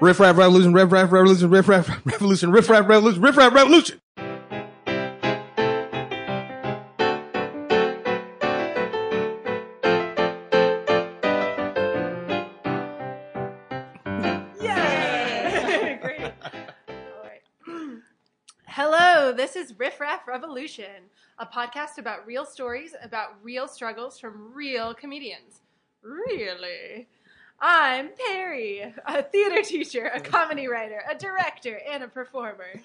Riff Raff Revolution, Riff Raff Revolution, Riff Raff Revolution, Riff Raff Revolution, Riff Raff Revolution. Great. All right. Hello, this is Riff Raff Revolution, a podcast about real stories about real struggles from real comedians. Really? I'm Perry, a theater teacher, a comedy writer, a director, and a performer.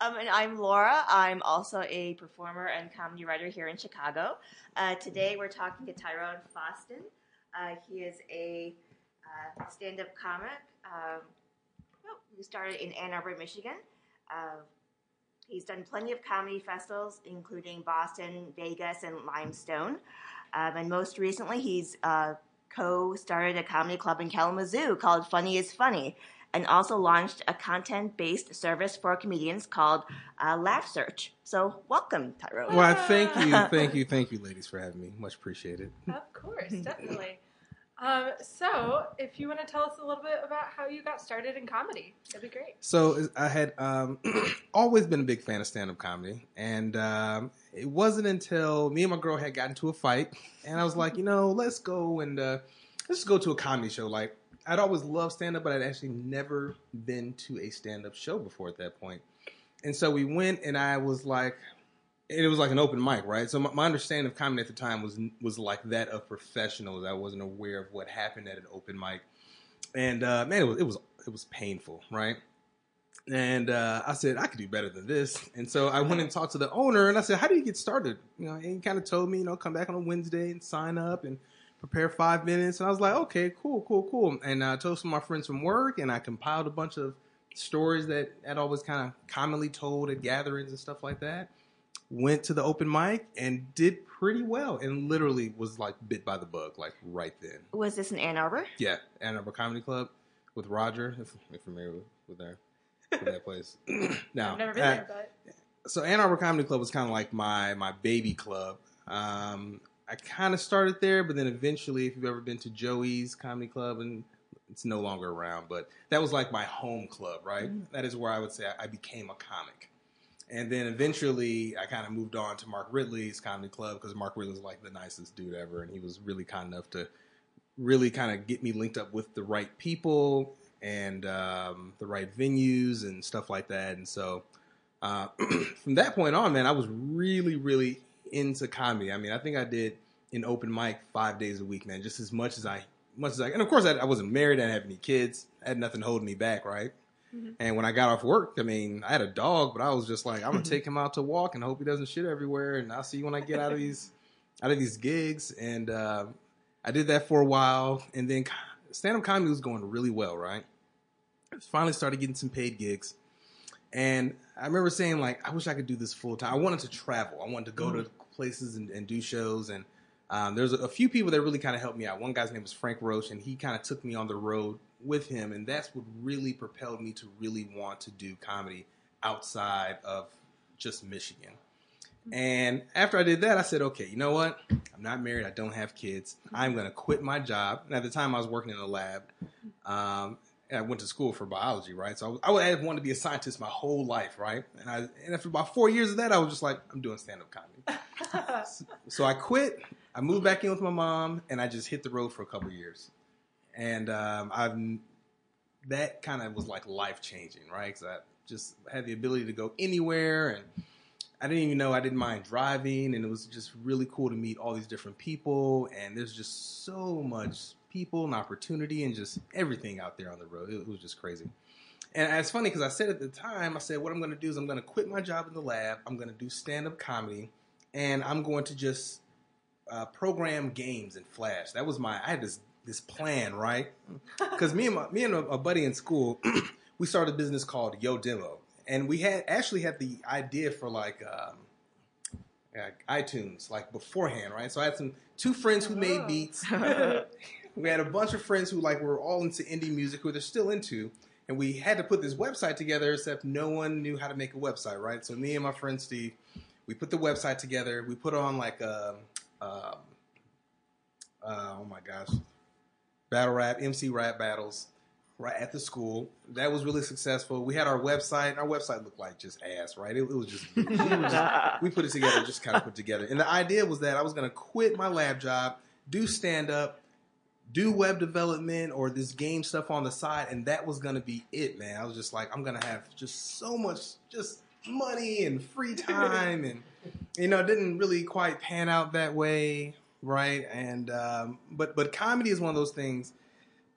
Um, and I'm Laura. I'm also a performer and comedy writer here in Chicago. Uh, today we're talking to Tyron Foston. Uh, he is a uh, stand-up comic um, well, who started in Ann Arbor, Michigan. Uh, he's done plenty of comedy festivals, including Boston, Vegas, and Limestone. Um, and most recently, he's uh, co-started a comedy club in Kalamazoo called Funny is Funny, and also launched a content-based service for comedians called uh, Laugh Search. So, welcome, Tyron. Well, thank you, thank you, thank you, ladies, for having me. Much appreciated. Of course, definitely. Um, so, if you want to tell us a little bit about how you got started in comedy, that'd be great. So I had um, always been a big fan of stand-up comedy, and um, it wasn't until me and my girl had gotten to a fight, and I was like, you know, let's go and uh, let's go to a comedy show. Like I'd always loved stand-up, but I'd actually never been to a stand-up show before at that point. And so we went, and I was like, it was like an open mic, right? So my, my understanding of comedy at the time was was like that of professionals. I wasn't aware of what happened at an open mic, and uh, man, it was it was it was painful, right? And uh, I said I could do better than this, and so I went and talked to the owner, and I said, "How do you get started?" You know, and he kind of told me, you know, come back on a Wednesday and sign up and prepare five minutes. And I was like, "Okay, cool, cool, cool." And I told some of my friends from work, and I compiled a bunch of stories that I'd always kind of commonly told at gatherings and stuff like that went to the open mic and did pretty well and literally was like bit by the bug like right then. Was this in Ann Arbor? yeah ann arbor comedy club with roger if you're familiar with, with, that, with that place. Now I've never been uh, there, but so ann arbor comedy club was kind of like my my baby club. Um, i kind of started there but then eventually if you've ever been to joey's comedy club and it's no longer around but that was like my home club right? That is where i would say I became a comic and then eventually, I kind of moved on to Mark Ridley's comedy club because Mark Ridley's like the nicest dude ever, and he was really kind enough to really kind of get me linked up with the right people and um, the right venues and stuff like that. And so, uh, from that point on, man, I was really, really into comedy. I mean, I think I did an open mic five days a week, man, just as much as I, much as I, and of course, I, I wasn't married, I didn't have any kids, I had nothing holding me back, right? Mhm. And when I got off work, I mean, I had a dog, but I was just like, I'm gonna take him out to walk and hope he doesn't shit everywhere. And I'll see you when I get out of these out of these gigs. And uh, I did that for a while, and then stand up comedy was going really well, right? I finally started getting some paid gigs, and I remember saying like, I wish I could do this full time. I wanted to travel. I wanted to go to places and, and do shows and. Um, there's a, a few people that really kind of helped me out. One guy's name was Frank Roche, and he kind of took me on the road with him, and that's what really propelled me to really want to do comedy outside of just Michigan. And after I did that, I said, okay, you know what? I'm not married. I don't have kids. I'm going to quit my job. And at the time, I was working in a lab. Um, and I went to school for biology, right? So I, was, I would- I had wanted to be a scientist my whole life, right? And I and after about four years of that, I was just like, I'm doing stand up comedy. So I quit. I moved back in with my mom, and I just hit the road for a couple of years. And um, I've that kind of was like life changing, right? Because I just had the ability to go anywhere, and I didn't even know I didn't mind driving, and it was just really cool to meet all these different people. And there's just so much people and opportunity, and just everything out there on the road. It, was just crazy. And it's funny because I said at the time, I said, what I'm going to do is I'm going to quit my job in the lab. I'm going to do stand up comedy, and I'm going to just uh, program games in Flash. That was my. I had this this plan, right? Because me and my, me and a, a buddy in school, we started a business called Yo Demo, and we had actually had the idea for like um, uh, iTunes like beforehand, right? So I had some two friends who made Oh. beats. we had a bunch of friends who like were all into indie music, who they're still into, and we had to put this website together. Except no one knew how to make a website, right? So me and my friend Steve, we put the website together. We put on like a, um, uh, oh my gosh, battle rap, MC rap battles. right at the school. That was really successful. We had our website. Our website looked like just ass, right? It, it was just we put it together, just kind of put together. And the idea was that I was going to quit my lab job, do stand up, do web development or this game stuff on the side, and that was going to be it, man. I was just like, I'm going to have just so much, just money and free time, and you know, it didn't really quite pan out that way, right? And um, but but comedy is one of those things.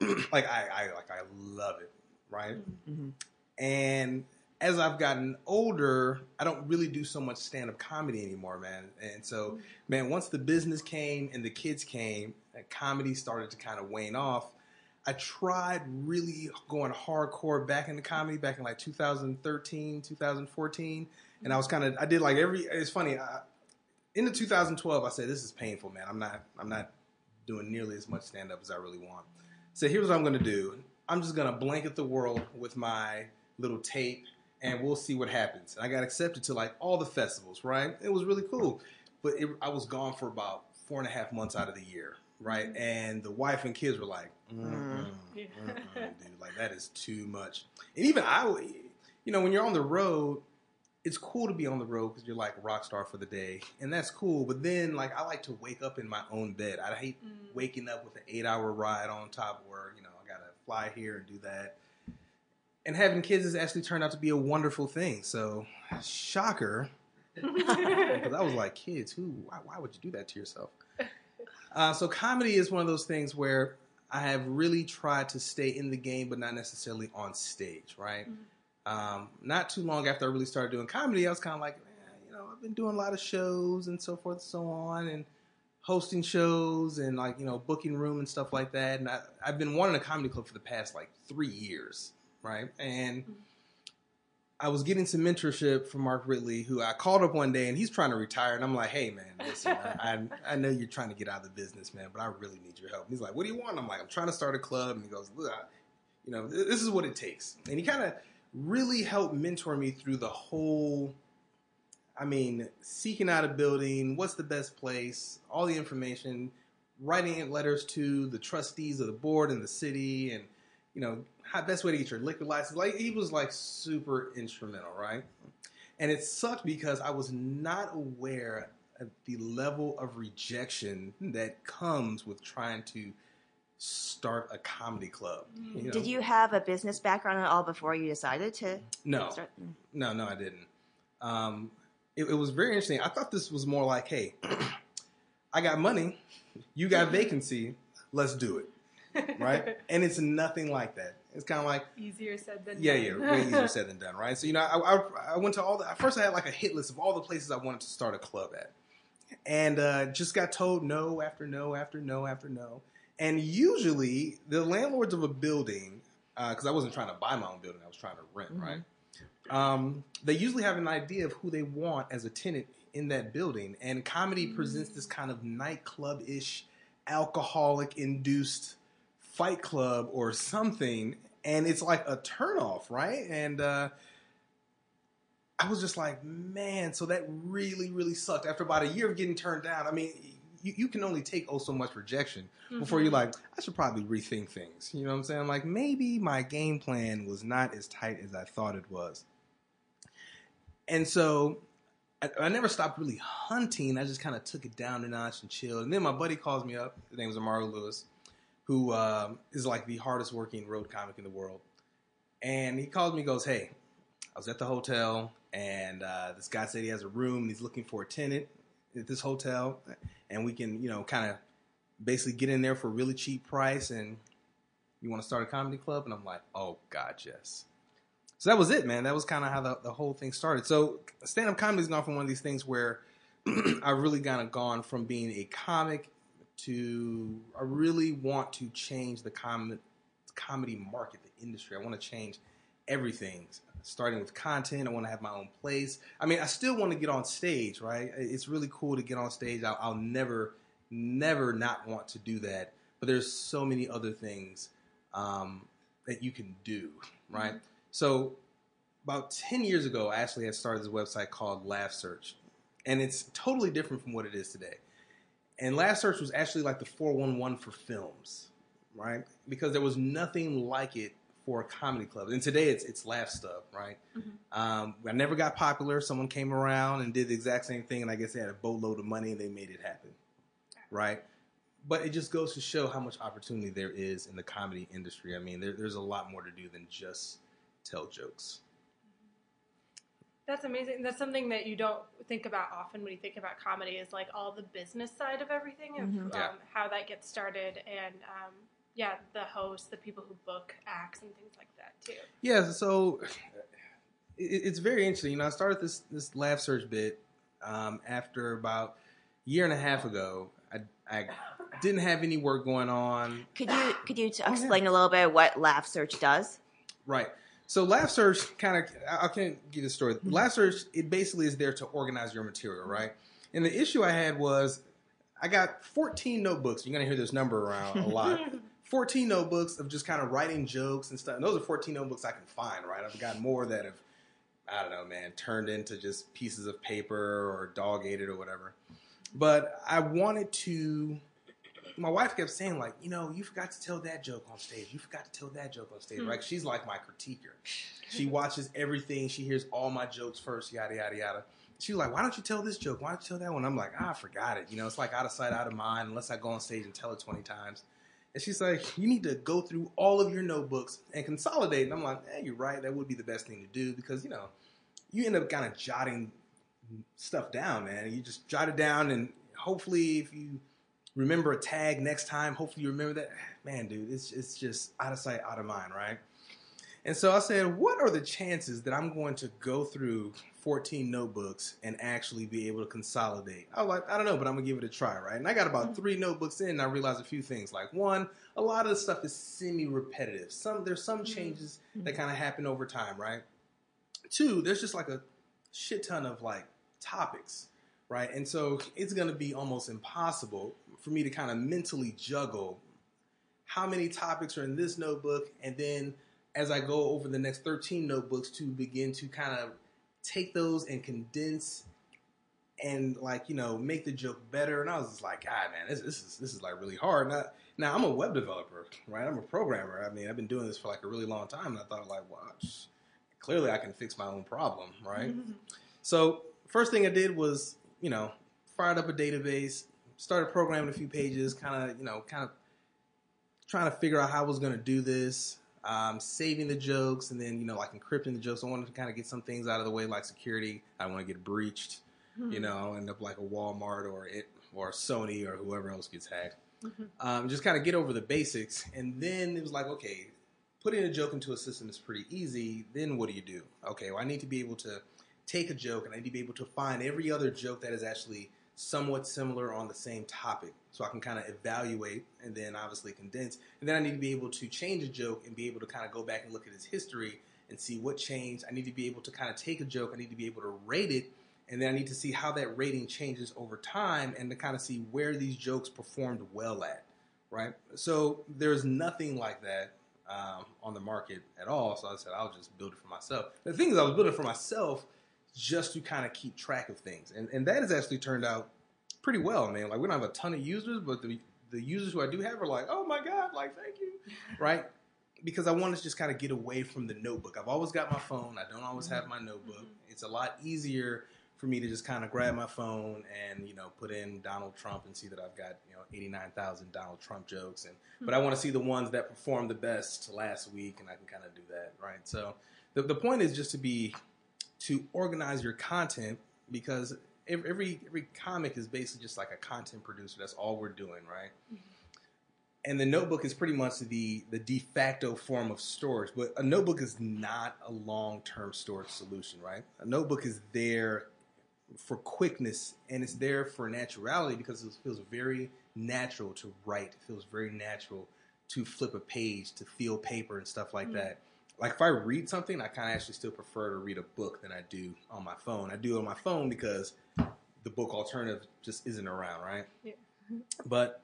like I, I like I love it, right? Mhm. And as I've gotten older, I don't really do so much stand up comedy anymore, man. And so, man, once the business came and the kids came, and comedy started to kind of wane off. I tried really going hardcore back into comedy back in like 2013, 2014. And I was kind of, I did like every, it's funny. I, into 2012, I said, this is painful, man. I'm not, I'm not doing nearly as much stand up as I really want. So here's what I'm going to do. I'm just going to blanket the world with my little tape and we'll see what happens. And I got accepted to like all the festivals, right? It was really cool. But it, I was gone for about four and a half months out of the year, right? And the wife and kids were like, mm-mm, Yeah. mm-mm, dude, like that is too much. And even I, you know, when you're on the road, it's cool to be on the road because you're like rock star for the day, and that's cool. But then, like, I like to wake up in my own bed. I hate Mm. waking up with an eight hour ride on top where, you know, I gotta fly here and do that. And having kids has actually turned out to be a wonderful thing. So, shocker, because I was like, kids, who, why, why would you do that to yourself? Uh, so, comedy is one of those things where I have really tried to stay in the game, but not necessarily on stage, right? Um, not too long after I really started doing comedy, I was kind of like, man, you know, I've been doing a lot of shows and so forth and so on, and hosting shows and like you know booking room and stuff like that. And I, I've been wanting a comedy club for the past like three years, right? And I was getting some mentorship from Mark Ridley, who I called up one day, and he's trying to retire, and I'm like, hey man, listen, I, I, I know you're trying to get out of the business, man, but I really need your help. And he's like, what do you want? I'm like, I'm trying to start a club, and he goes, look, you know, this is what it takes, and he kind of really helped mentor me through the whole I mean, seeking out a building, what's the best place, all the information, writing letters to the trustees of the board and the city, and you know, how best way to get your liquor license. Like he was like super instrumental, right? And it sucked because I was not aware of the level of rejection that comes with trying to start a comedy club. you know? Did you have a business background at all before you decided to No. start? No, no, I didn't. Um, it, it was very interesting. I thought this was more like, hey, I got money, you got vacancy, let's do it, right? and it's nothing like that. It's kind of like, Easier said than yeah, done. yeah, way easier said than done, right? So you know, I, I, I went to all the. First, I had like a hit list of all the places I wanted to start a club at, and uh, just got told no after no after no after no. And usually, the landlords of a building, because I wasn't trying to buy my own building, I was trying to rent, right? Um, they usually have an idea of who they want as a tenant in that building, and comedy presents this kind of nightclub ish, alcoholic induced fight club or something, and it's like a turnoff, right? And uh, I was just like, man, so that really, really sucked. After about a year of getting turned down, I mean, you, you can only take oh so much rejection before you're like, I should probably rethink things. You know what I'm saying? Like maybe my game plan was not as tight as I thought it was. And so I, I never stopped really hunting. I just kind of took it down a notch and chilled. And then my buddy calls me up. His name is Amaro Lewis, who um, is like the hardest working road comic in the world. And he calls me, goes, "Hey, I was at the hotel, and uh, this guy said he has a room and he's looking for a tenant at this hotel, and we can, you know, kind of basically get in there for a really cheap price, and you want to start a comedy club?" And I'm like, "Oh God, yes." So that was it, man. That was kind of how the, the whole thing started. So stand up comedy's gone from one of these things where I've really kind of gone from being a comic to I really want to change the com- comedy market, the industry. I want to change everything, starting with content. I want to have my own place. I mean, I still want to get on stage, right? It's really cool to get on stage. I'll, I'll never, never not want to do that. But there's so many other things um, that you can do, right? So about 10 years ago, I actually had started this website called Laugh Search. And it's totally different from what it is today. And Laugh Search was actually like the 411 for films, right? Because there was nothing like it for comedy clubs. And today it's it's LaughStub, right? Mhm. Um, I never got popular. Someone came around and did the exact same thing, and I guess they had a boatload of money and they made it happen, right? But it just goes to show how much opportunity there is in the comedy industry. I mean, there, there's a lot more to do than just tell jokes. That's amazing. That's something that you don't think about often when you think about comedy is like all the business side of everything of Mhm. um, Yeah. how that gets started and um, yeah, the hosts, the people who book acts and things like that too. Yeah, so it, it's very interesting. You know, I started this this laugh search bit um, after about a year and a half ago. I, I didn't have any work going on. Could you could you t- yeah. explain a little bit what Laugh Search does? Right. So Laugh Search kind of I I can't give you the story. Laugh Search it basically is there to organize your material, right? And the issue I had was I got 14 notebooks. You're gonna hear this number around a lot. 14 notebooks of just kind of writing jokes and stuff. And those are 14 notebooks I can find, right? I've got more that have, I don't know, man, turned into just pieces of paper or dog ate it or whatever. But I wanted to. My wife kept saying, like, you know, you forgot to tell that joke on stage. You forgot to tell that joke on stage, Hmm. right? She's like my critiquer. She watches everything. She hears all my jokes first, yada, yada, yada. She was like, why don't you tell this joke? Why don't you tell that one? I'm like, ah, I forgot it. You know, it's like out of sight, out of mind, unless I go on stage and tell it 20 times. And she's like, you need to go through all of your notebooks and consolidate. And I'm like, eh, you're right. That would be the best thing to do because, you know, you end up kind of jotting stuff down, man. You just jot it down and hopefully if you remember a tag next time, hopefully you remember that. Man, dude, it's, it's just out of sight, out of mind, right? And so I said, what are the chances that I'm going to go through 14 notebooks and actually be able to consolidate? I was like, I don't know, but I'm gonna give it a try, right? And I got about mm-hmm. three notebooks in, and I realized a few things. Like one, a lot of the stuff is semi-repetitive. Some there's some mm-hmm. changes that mm-hmm. kind of happen over time, right? Two, there's just like a shit ton of like topics, right? And so it's gonna be almost impossible for me to kind of mentally juggle how many topics are in this notebook, and then as I go over the next 13 notebooks to begin to kind of take those and condense and like you know make the joke better. And I was just like, God, man, this, this is this is like really hard. Now, now I'm a web developer, right? I'm a programmer. I mean, I've been doing this for like a really long time, and I thought like, sh- clearly I can fix my own problem, right? Mm-hmm. So first thing I did was, you know, fired up a database, started programming a few pages, kind of, you know, kind of trying to figure out how I was going to do this, um, saving the jokes, and then, you know, like encrypting the jokes. I wanted to kind of get some things out of the way, like security. I want to get breached, you know, I'll end up like a Walmart or it or Sony or whoever else gets hacked. Mhm. Um, just kind of get over the basics, and then it was like, okay, putting a joke into a system is pretty easy. Then what do you do? Okay, well, I need to be able to take a joke and I need to be able to find every other joke that is actually somewhat similar on the same topic. So I can kind of evaluate and then obviously condense. And then I need to be able to change a joke and be able to kind of go back and look at its history and see what changed. I need to be able to kind of take a joke, I need to be able to rate it, and then I need to see how that rating changes over time and to kind of see where these jokes performed well at, right? So there's nothing like that um, on the market at all. So I said, I'll just build it for myself. The thing is, I was building for myself just to kind of keep track of things, and and that has actually turned out pretty well, man. Like we don't have a ton of users, but the the users who I do have are like, oh my god, like thank you, right? Because I want to just kind of get away from the notebook. I've always got my phone. I don't always have my mm-hmm. notebook. Mm-hmm. It's a lot easier for me to just kind of grab my phone and you know put in Donald Trump and see that I've got you know eighty nine thousand Donald Trump jokes and but I mm-hmm. want to see the ones that performed the best last week and I can kind of do that right. So the the point is just to be to organize your content because every every, every comic is basically just like a content producer. That's all we're doing, right? And the notebook is pretty much the the de facto form of storage, but a notebook is not a long term storage solution, right? A notebook is there for quickness and it's there for naturality because it feels very natural to write. It feels very natural to flip a page, to feel paper and stuff like Mm. that. Like if I read something, I kind of actually still prefer to read a book than I do on my phone. I do it on my phone because the book alternative just isn't around, right? Yeah. But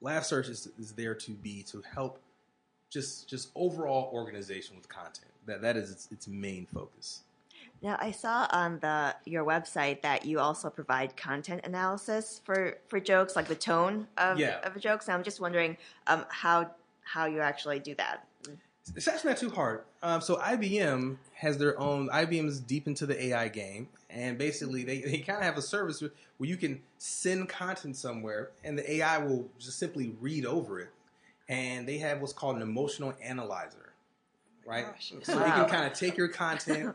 Laugh Search is, is there to be to help just just overall organization with content. That that is its, its main focus. Now, I saw on the your website that you also provide content analysis for, for jokes, like the tone of, Yeah. of jokes. And I'm just wondering um, how how you actually do that. It's actually not too hard. Um, so IBM has their own. IBM is deep into the AI game, and basically they, they kind of have a service where you can send content somewhere, and the AI will just simply read over it, and they have what's called an emotional analyzer, right? Gosh. So they Wow. can kind of take your content,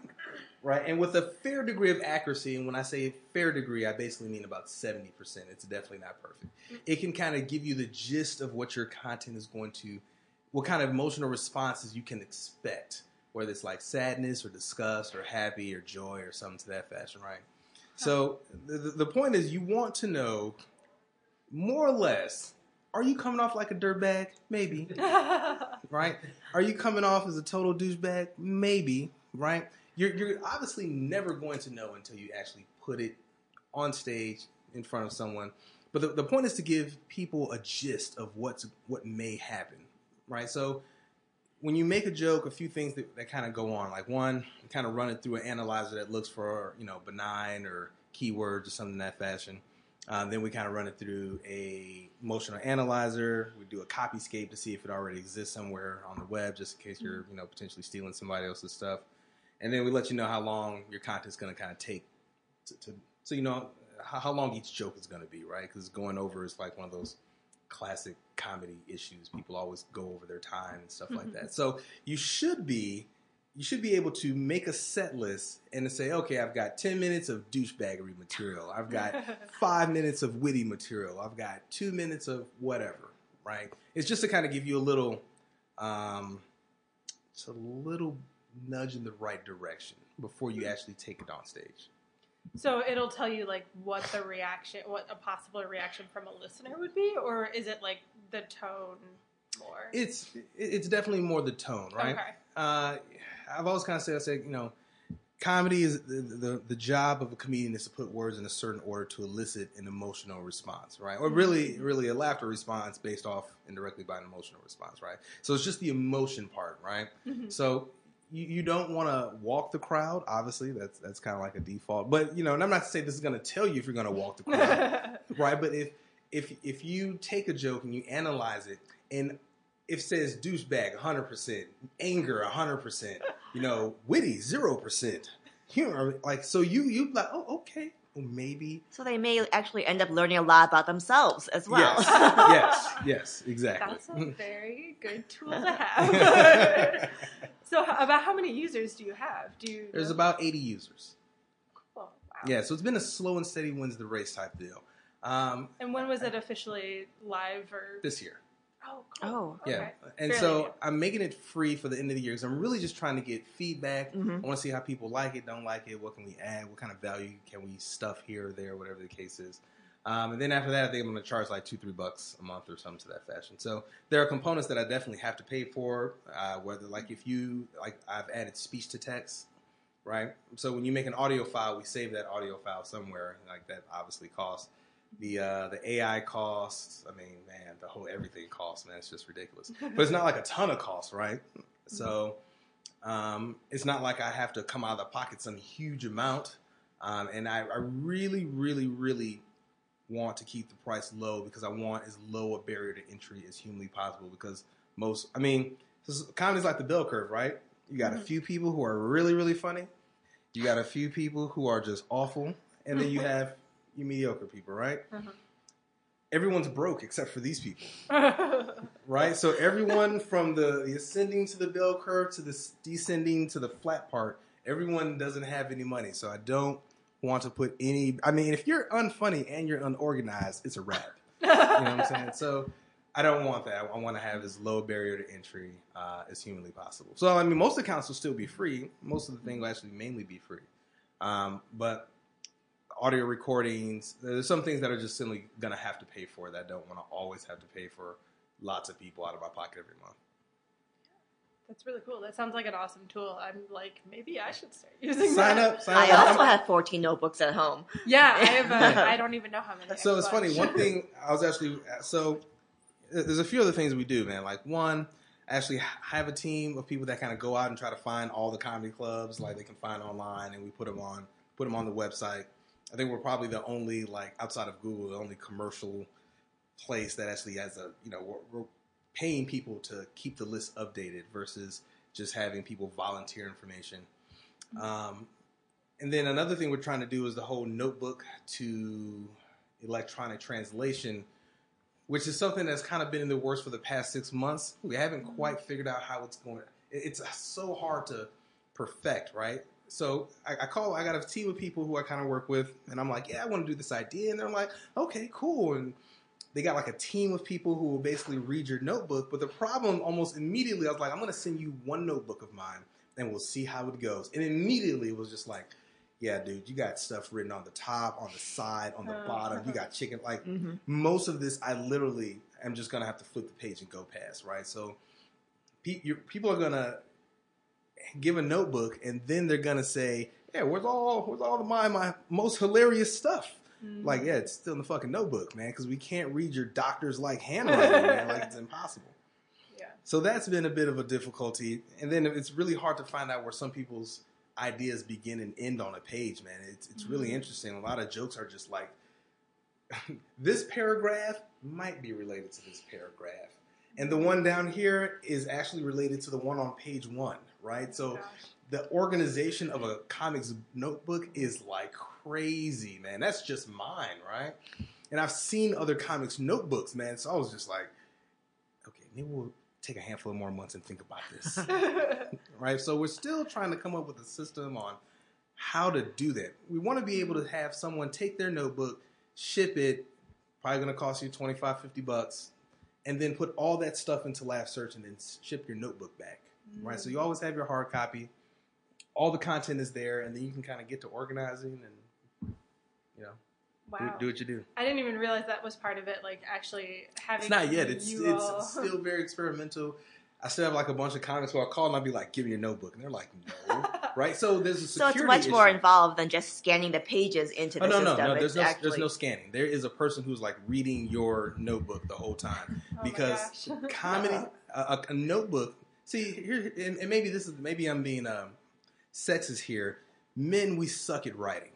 right, and with a fair degree of accuracy. And when I say fair degree, I basically mean about seventy percent. It's definitely not perfect. It can kind of give you the gist of what your content is going to what kind of emotional responses you can expect, whether it's like sadness or disgust or happy or joy or something to that fashion, right? So the, the point is, you want to know more or less. Are you coming off like a dirtbag? Maybe, right? Are you coming off as a total douchebag? Maybe, right? You're you're obviously never going to know until you actually put it on stage in front of someone. But the, the point is to give people a gist of what's what may happen, right? So when you make a joke, a few things that, that kind of go on. Like one, kind of run it through an analyzer that looks for you know benign or keywords or something in that fashion. Um, then we kind of run it through a emotional analyzer. We do a copyscape to see if it already exists somewhere on the web, just in case you're you know potentially stealing somebody else's stuff. And then we let you know how long your content's going to kind of take to, to so you know how, how long each joke is going to be, right? Because going over is like one of those classic comedy issues. Mm-hmm. People always go over their time and stuff like mm-hmm. that. So you should be you should be able to make a set list and to say, okay, I've got ten minutes of douchebaggery material. I've got five minutes of witty material. I've got two minutes of whatever, right? It's just to kind of give you a little, um, it's a little nudge in the right direction before you hmm. actually take it on stage. So it'll tell you like what the reaction, what a possible reaction from a listener would be, or is it like the tone more? It's it's definitely more the tone, right? Okay. Uh, I've always kind of said, I said, you know, comedy is the, the the job of a comedian is to put words in a certain order to elicit an emotional response, right? Or really, really a laughter response based off indirectly by an emotional response, right? So it's just the emotion part, right? Mhm. So you, you don't want to walk the crowd. Obviously, that's that's kind of like a default. But you know, and I'm not to say this is going to tell you if you're going to walk the crowd, right? But if if if you take a joke and you analyze it, and if it says douchebag 100 percent, anger 100 percent, you know, witty zero percent, humor like so you you like oh okay, maybe So they may actually end up learning a lot about themselves as well. yes yes yes exactly. That's a very good tool to have. so, h- about how many users do you have? Do you? There's know? about 80 users. Oh, wow. Yeah, so it's been a slow and steady wins the race type deal. Um, And when was it officially live or? this year. Oh, cool. Oh. Yeah, Okay. and Fairly so new. I'm making it free for the end of the year because I'm really just trying to get feedback. Mhm. I want to see how people like it, don't like it. What can we add? What kind of value can we stuff here or there, whatever the case is. Um, and then after that, I think I'm going to charge like two, three bucks a month or something to that fashion. So there are components that I definitely have to pay for. Uh, whether like if you like, I've added speech to text, right? So when you make an audio file, we save that audio file somewhere. Like that obviously costs. The uh, the AI costs. I mean, man, the whole everything costs. Man, it's just ridiculous. But it's not like a ton of costs, right? So um, it's not like I have to come out of the pocket some huge amount. Um, and I, I really, really, really want to keep the price low because I want as low a barrier to entry as humanly possible. Because most, I mean, this is, comedy's like the bell curve, right? You got a Mhm. few people who are really, really funny. You got a few people who are just awful, and then you have you mediocre people, right? Mhm. Everyone's broke except for these people right? So everyone from the, the ascending to the bell curve to the descending to the flat part, everyone doesn't have any money. So I don't want to put any. I mean, if you're unfunny and you're unorganized, it's a wrap. You know what I'm saying? So I don't want that. I want to have as low a barrier to entry uh, as humanly possible. So I mean, most accounts will still be free. Most of the thing will actually mainly be free, um, but audio recordings. There's some things that are just simply gonna have to pay for that I don't want to always have to pay for lots of people out of my pocket every month. That's really cool. That sounds like an awesome tool. I'm like, maybe I should start using Sign that. up, sign I up. also I'm- have 14 notebooks at home. Yeah, I have. Uh, a, I don't even know how many. So it's but- funny. One thing I was actually so there's a few other things we do, man. Like one, actually have a team of people that kind of go out and try to find all the comedy clubs like they can find online, and we put them on put them on the website. I think we're probably the only like outside of Google, the only commercial place that actually has a you know we're, we're paying people to keep the list updated versus just having people volunteer information. Um, and then another thing we're trying to do is the whole notebook to electronic translation, which is something that's kind of been in the works for the past six months. We haven't quite figured out how it's going. It's so hard to perfect, right? So I, I call. I got a team of people who I kind of work with, and I'm like, yeah, I want to do this idea, and they're like, okay, cool, and they got like a team of people who will basically read your notebook. But the problem almost immediately, I was like, I'm going to send you one notebook of mine and we'll see how it goes. And immediately it was just like, yeah, dude, you got stuff written on the top, on the side, on the Oh. bottom. You got chicken. Like Mhm. most of this, I literally am just going to have to flip the page and go past, right? So pe- people are going to give a notebook and then they're to say, yeah, where's all, where's all of my, my most hilarious stuff? Mm. Like, yeah, it's still in the fucking notebook, man, because we can't read your doctor's like handwriting, man. Like, it's impossible. Yeah. So that's been a bit of a difficulty. And then it's really hard to find out where some people's ideas begin and end on a page, man. It's, it's really Mhm. interesting. A lot of jokes are just like, this paragraph might be related to this paragraph. And the one down here is actually related to the one on page one, right? So oh, Gosh. the organization of a comics notebook is like crazy, man. That's just mine, right? And I've seen other comics notebooks, man. So I was just like, okay, maybe we'll take a handful of more months and think about this, right? So we're still trying to come up with a system on how to do that. We want to be able to have someone take their notebook, ship it, probably going to cost you 25, 50 bucks, and then put all that stuff into Laugh Search and then ship your notebook back right? So you always have your hard copy. All the content is there, and then you can kind of get to organizing and you know wow. do, do what you do. I didn't even realize that was part of it. Like actually having. It's not yet. It's you it's all- still very experimental. I still have like a bunch of comments where I call and I'll be like, "Give me your notebook," and they're like, "No." right? So there's a So it's much more involved than just scanning the pages into oh, the Oh no, no, system. no! There's no, actually, there's no scanning. There is a person who's like reading your notebook the whole time. Oh because gosh. comedy a, a, a notebook see here and, and maybe this is maybe i'm being um sexist here. Men we suck at writing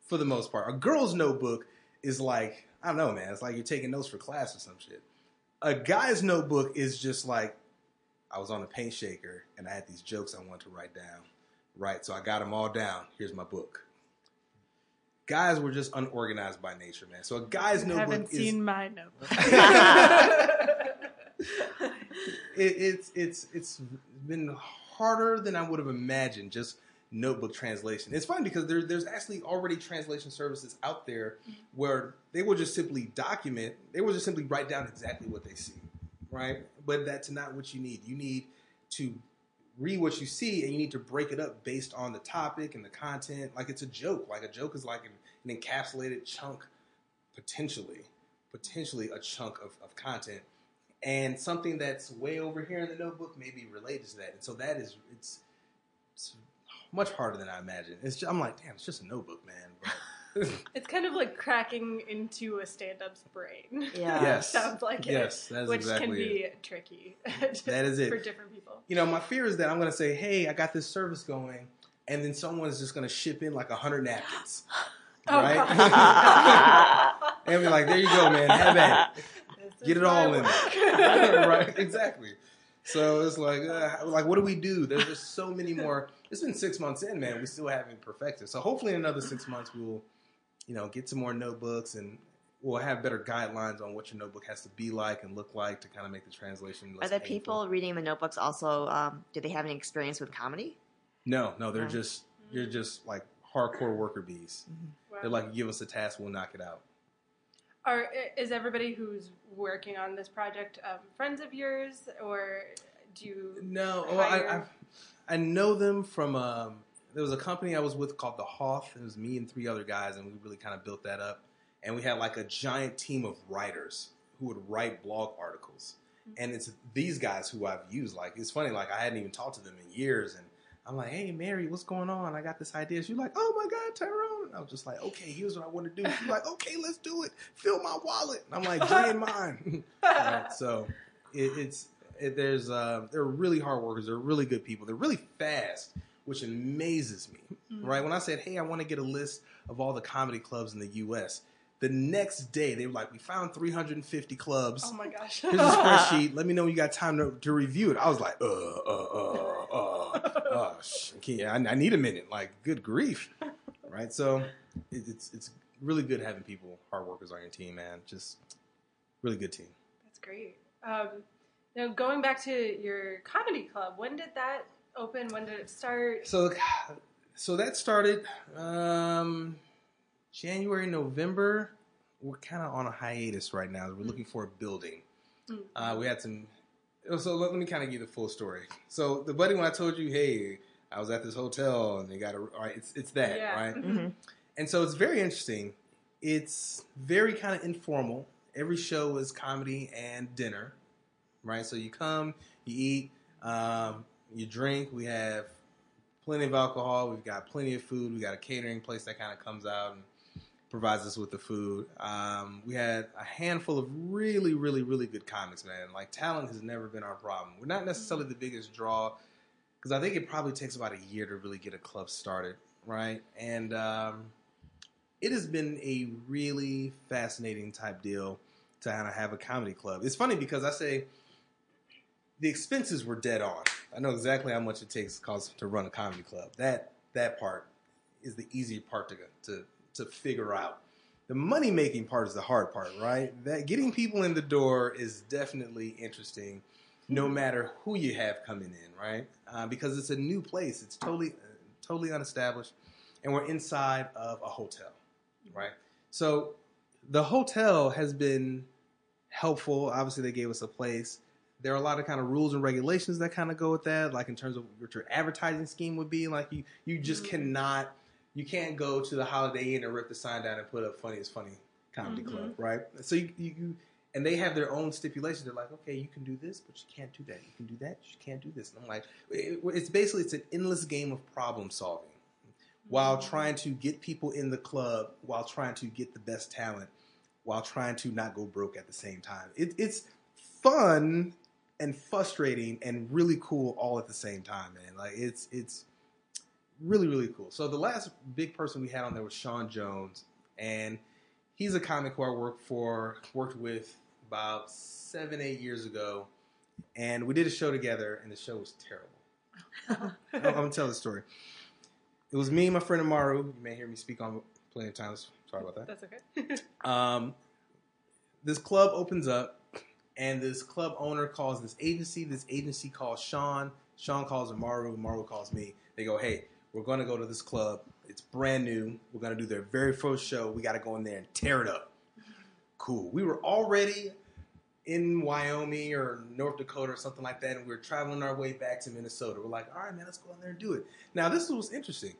for the most part. A girl's notebook is like i don't know man. It's like you're taking notes for class or some shit. A guy's notebook is just like i was on a paint shaker and i had these jokes i wanted to write down right? So i got them all down. Here's my book. Guys were just unorganized by nature man. So a guy's notebook. I haven't is seen my notebook. it, it's it's it's been harder than I would have imagined. Just notebook translation. It's fun because there, there's actually already translation services out there mm-hmm. where they will just simply document. They will just simply write down exactly what they see, right? But that's not what you need. You need to read what you see and you need to break it up based on the topic and the content. Like it's a joke. Like a joke is like an, an encapsulated chunk, potentially, potentially a chunk of, of content and something that's way over here in the notebook may be related to that. And so that is it's, it's much harder than I imagined. It's just, I'm like, damn, it's just a notebook, man. It's kind of like cracking into a stand-up's brain. Yeah. yes, Sounds like it. yes, that's which exactly can it. be tricky. That is it. for different people. You know, my fear is that I'm going to say, hey, I got this service going, and then someone's just going to ship in like a hundred napkins, Oh, right? God. and be like, there you go, man, have at it. This Get it all my in there. right, exactly. So it's like, uh, like, what do we do? There's just so many more. It's been six months in, man. We still haven't perfected. So hopefully, in another six months, we'll, you know, get some more notebooks and we'll have better guidelines on what your notebook has to be like and look like to kind of make the translation. Are Less the painful. people reading the notebooks also? Um, do they have any experience with comedy? No, no, they're No. just you're just like hardcore worker bees. Wow. They're like, give us a task, we'll knock it out. Are is everybody who's working on this project um, friends of yours, or do you? No, well, I, hire- I I know them from um, there was a company I was with called the Hoth. It was me and three other guys, and we really kind of built that up. And we had like a giant team of writers who would write blog articles. And it's these guys who I've used. Like it's funny, like I hadn't even talked to them in years, and I'm like, "Hey, Mary, what's going on? I got this idea." She's like, "Oh my God, Tyron!" And I was just like, "Okay, here's what I want to do." She's like, "Okay, let's do it. Fill my wallet." And I'm like, "Drain mine." right? So it, it's it, there's uh, they're really hard workers. They're really good people. They're really fast, which amazes me. Mhm. Right? When I said, "Hey, I want to get a list of all the comedy clubs in the U.S." The next day, they were like, "We found 350 clubs. Oh my gosh. Here's a spreadsheet. Let me know when you got time to, to review it." I was like, "Uh, uh, uh, uh, uh sh- okay, I, I need a minute." Like, good grief, right? So, it, it's it's really good having people, hard workers on your team, man. Just really good team. That's great. Um, now, going back to your comedy club, when did that open? When did it start? So, so that started um, January, November. We're kind of on a hiatus right now. We're looking for a building. Mm. Uh, we had some. So let, let me kind of give you the full story. So the buddy, when I told you, hey, I was at this hotel and they got a, all right, it's it's that Yeah. right. hmm And so it's very interesting. It's very kind of informal. Every show is comedy and dinner, right? So you come, you eat, um, you drink. We have plenty of alcohol. We've got plenty of food. We got a catering place that kind of comes out and provides us with the food. Um, we had a handful of really, really, really good comics, man. Like talent has never been our problem. We're not necessarily the biggest draw because I think it probably takes about a year to really get a club started, right? And um, it has been a really fascinating type deal to kind of have a comedy club. It's funny because I say the expenses were dead on. I know exactly how much it takes cost to run a comedy club. That that part is the easy part to to to figure out. The money making part is the hard part, right? That getting people in the door is definitely interesting, no matter who you have coming in, right? Uh, because it's a new place. It's totally uh, totally unestablished, and we're inside of a hotel, right? So the hotel has been helpful. Obviously, they gave us a place. There are a lot of kind of rules and regulations that kind of go with that, like in terms of what your advertising scheme would be. Like you, you just Mhm. cannot, you can't go to the Holiday Inn and rip the sign down and put up "Funny is Funny" comedy Mhm. club, right? So you, you, you, and they have their own stipulations. They're like, okay, you can do this, but you can't do that. You can do that, you can't do this. And I'm like, it- it's basically it's an endless game of problem solving while trying to get people in the club, while trying to get the best talent, while trying to not go broke at the same time. It, it's fun and frustrating and really cool all at the same time, man. Like it's it's really really cool. So the last big person we had on there was Sean Jones, and he's a comic who I worked for, worked with about seven eight years ago, and we did a show together, and the show was terrible. I'm, gonna tell the story. It was me and my friend Amaru. You may hear me speak on plenty of times. Sorry about that. That's okay. Um, this club opens up, and this club owner calls this agency. This agency calls Sean. Sean calls Amaru. Amaru calls me. They go, "Hey, we're going to go to this club. It's brand new. We're going to do their very first show. We got to go in there and tear it up." Cool. We were already in Wyoming or North Dakota or something like that, and we were traveling our way back to Minnesota. We're like, "All right, man, let's go in there and do it." Now, this was interesting.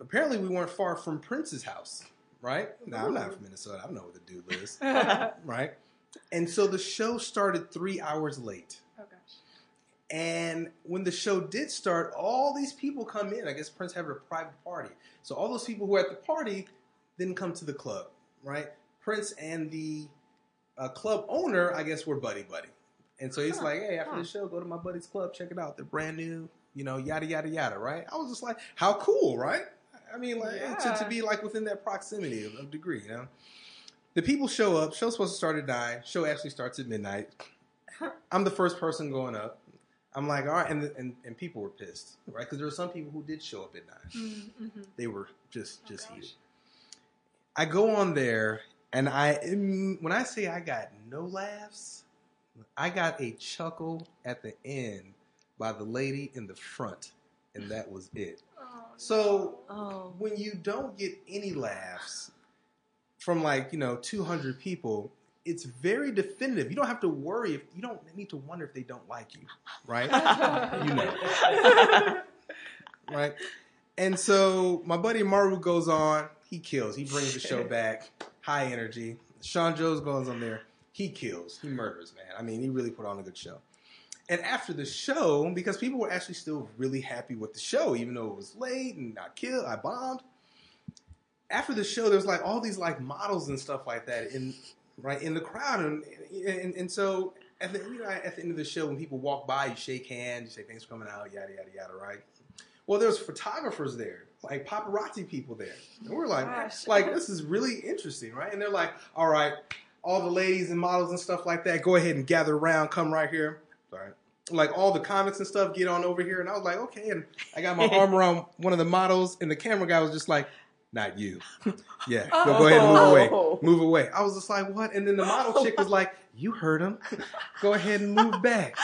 Apparently, we weren't far from Prince's house, right? Now, I'm not from Minnesota. I don't know where the dude lives, right? And so the show started three hours late. And when the show did start, all these people come in. I guess Prince had a private party. So all those people who were at the party didn't come to the club, right? Prince and the uh, club owner, I guess, were buddy buddy. And so he's Huh. like, hey, after Huh. the show, go to my buddy's club, check it out. They're brand new, you know, yada, yada, yada, right? I was just like, how cool, right? I mean, like, to, to be like within that proximity of, of degree, you know? The people show up. Show's supposed to start at 9. Show actually starts at midnight. I'm the first person going up. I'm like, all right, and and, and people were pissed, right? Because there were some people who did show up at nine. Mm-hmm. They were just Oh, just gosh. heated. I go on there, and I mm, when I say I got no laughs, I got a chuckle at the end by the lady in the front, and that was it. Oh, So Oh. when you don't get any laughs from like you know 200 people it's very definitive. You don't have to worry if you don't need to wonder if they don't like you right? You know. Right? And so my buddy maru goes on he kills. He brings the show back. High energy. Sean jones goes on there. He kills. He murders man. I mean he really put on a good show. And after the show because people were actually still really happy with the show even though it was late and i killed i bombed after the show, there's like all these like models and stuff like that in right in the crowd, and and, and so at the you know at the end of the show, when people walk by, you shake hands, you say thanks for coming out, yada yada yada, right? Well, there's photographers there, like paparazzi people there. And we're like, Gosh. like this is really interesting, right? And they're like, all right, all the ladies and models and stuff like that, go ahead and gather around, come right here. Sorry. Like all the comics and stuff, get on over here. And I was like, okay. And I got my arm around one of the models, and the camera guy was just like, not you. Yeah, go, go ahead and move away. Oh. Move away. I was just like, what? And then the model chick was like, you heard him. Go ahead and move back.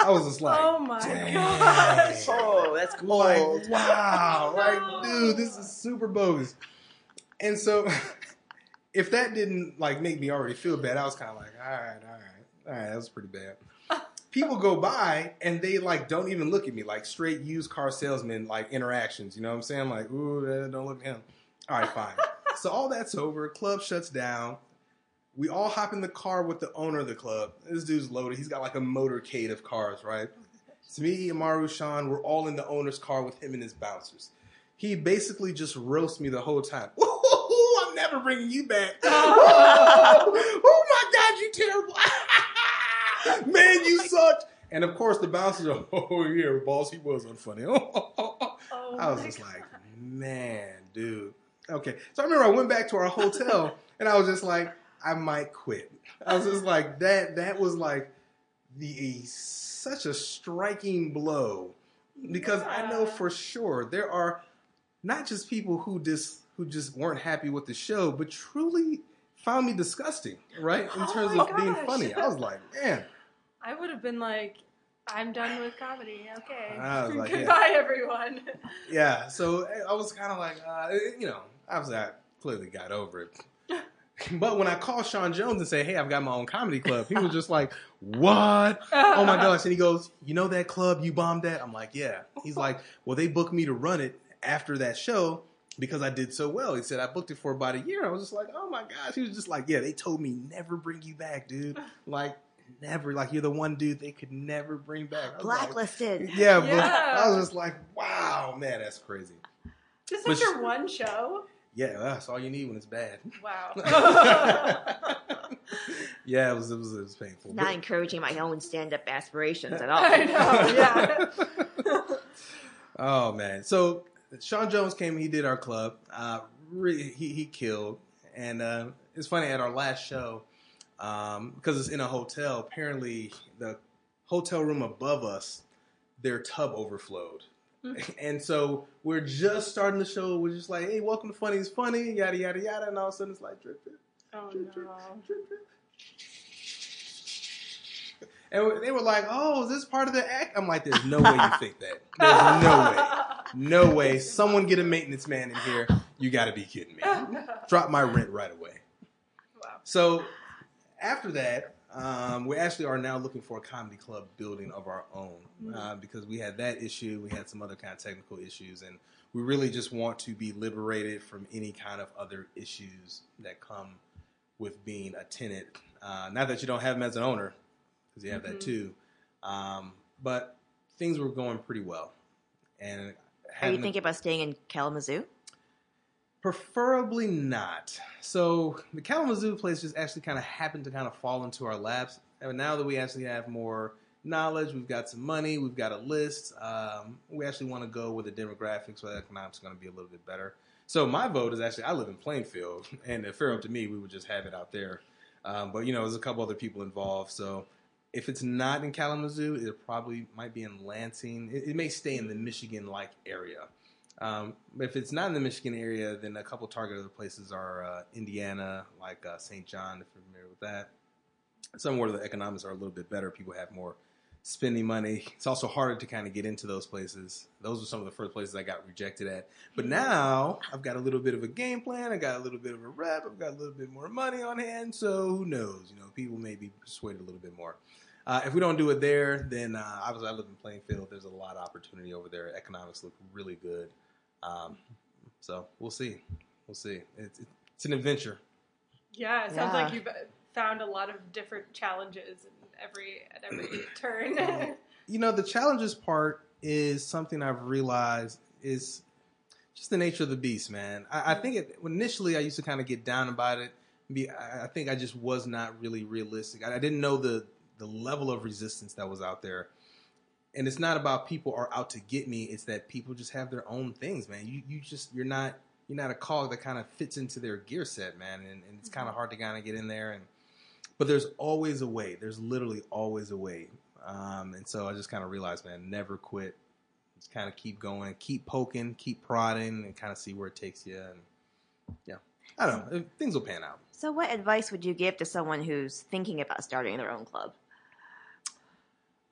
I was just like, oh my dang. gosh. Oh, that's cool. like, wow, like, oh. dude, this is super bogus. And so, if that didn't like make me already feel bad, I was kind of like, all right, all right, all right, that was pretty bad. People go by and they like don't even look at me, like straight used car salesman like interactions. You know what I'm saying? Like, ooh, don't look at him. All right, fine. so all that's over. Club shuts down. We all hop in the car with the owner of the club. This dude's loaded. He's got like a motorcade of cars, right? It's me, Amaru, Sean. We're all in the owner's car with him and his bouncers. He basically just roasts me the whole time. Ooh, I'm never bringing you back. oh my God, you terrible. Man, you sucked. And of course, the bouncers are, oh, yeah, boss, he was unfunny. Oh I was just like, man, dude. Okay. So I remember I went back to our hotel and I was just like, I might quit. I was just like, that that was like the such a striking blow. Because I know for sure there are not just people who just who just weren't happy with the show, but truly found me disgusting, right? In Oh terms of being funny. I was like, man, I would have been like, I'm done with comedy. Okay. Like, yeah. Goodbye, everyone. Yeah, so I was kind of like, uh, you know, obviously I clearly got over it. But when I called Sean Jones and say, "Hey, I've got my own comedy club," he was just like, "What? Oh my gosh!" And he goes, "You know that club you bombed at?" I'm like, "Yeah." He's like, "Well, they booked me to run it after that show because I did so well." He said, "I booked it for about a year." I was just like, "Oh my gosh!" He was just like, "Yeah, they told me never bring you back, dude. Like, never. Like, you're the one dude they could never bring back." I was like, Blacklisted. yeah, but Yeah. I was just like, wow, man, that's crazy. Just But after one show. Yeah, that's all you need when it's bad. Wow. yeah, it was, it was it was painful. Not But- encouraging my own stand-up aspirations at all. I know. Yeah. oh man, so Sean Jones came. He did our club. Uh, really, he he killed. And uh, it's funny at our last show um, because it's in a hotel. Apparently, the hotel room above us, their tub overflowed. Mm-hmm. And so we're just starting the show. We're just like, "Hey, welcome to Funny is Funny," yada yada yada, and all of a sudden it's like drip drip. Oh Drip, drip, no. drip, drip. And they were like, "Oh, is this part of the act?" I'm like, "There's no way you think that. There's no way, no way. Someone get a maintenance man in here. You got to be kidding me. Drop my rent right away." Wow. So after that, um, we actually are now looking for a comedy club building of our own uh, because we had that issue. We had some other kind of technical issues, and we really just want to be liberated from any kind of other issues that come with being a tenant. Uh, not that you don't have them as an owner, because you have that Mhm. too. Um, but things were going pretty well, and Are you thinking about staying in Kalamazoo? Preferably not. So the Kalamazoo place just actually kind of happened to kind of fall into our laps. And now that we actually have more knowledge, we've got some money, we've got a list. Um, we actually want to go with the demographics where the economics are going to be a little bit better. So my vote is actually I live in Plainfield, and if it up to me, we would just have it out there. Um, but you know, there's a couple other people involved, so if it's not in Kalamazoo, it probably might be in Lansing. It, it may stay in the Michigan-like area. Um, but if it's not in the Michigan area, then a couple target other places are uh, Indiana, like uh, St. John, if you're familiar with that. Somewhere the economics are a little bit better. People have more spending money. It's also harder to kind of get into those places. Those were some of the first places I got rejected at. But now I've got a little bit of a game plan. I got a little bit of a rep. I've got a little bit more money on hand. So who knows? You know, people may be persuaded a little bit more. Uh, if we don't do it there, then uh, obviously I live in Plainfield. There's a lot of opportunity over there. Economics look really good. Um, so we'll see. We'll see. It's, it's an adventure. Yeah, it sounds Yeah. like you've found a lot of different challenges in every at every turn. You know, the challenges part is something I've realized is just the nature of the beast, man. I, I think it, initially I used to kind of get down about it. Be, I I think I just was not really realistic. I, I didn't know the the level of resistance that was out there. And it's not about people are out to get me. It's that people just have their own things, man. You you just you're not you're not a cog that kind of fits into their gear set, man. And, and it's kind of hard to kind of get in there. And but there's always a way. There's literally always a way. Um, and so I just kind of realized, man, never quit. Just kind of keep going, keep poking, keep prodding, and kind of see where it takes you. And yeah, I don't know. Things will pan out. So, what advice would you give to someone who's thinking about starting their own club?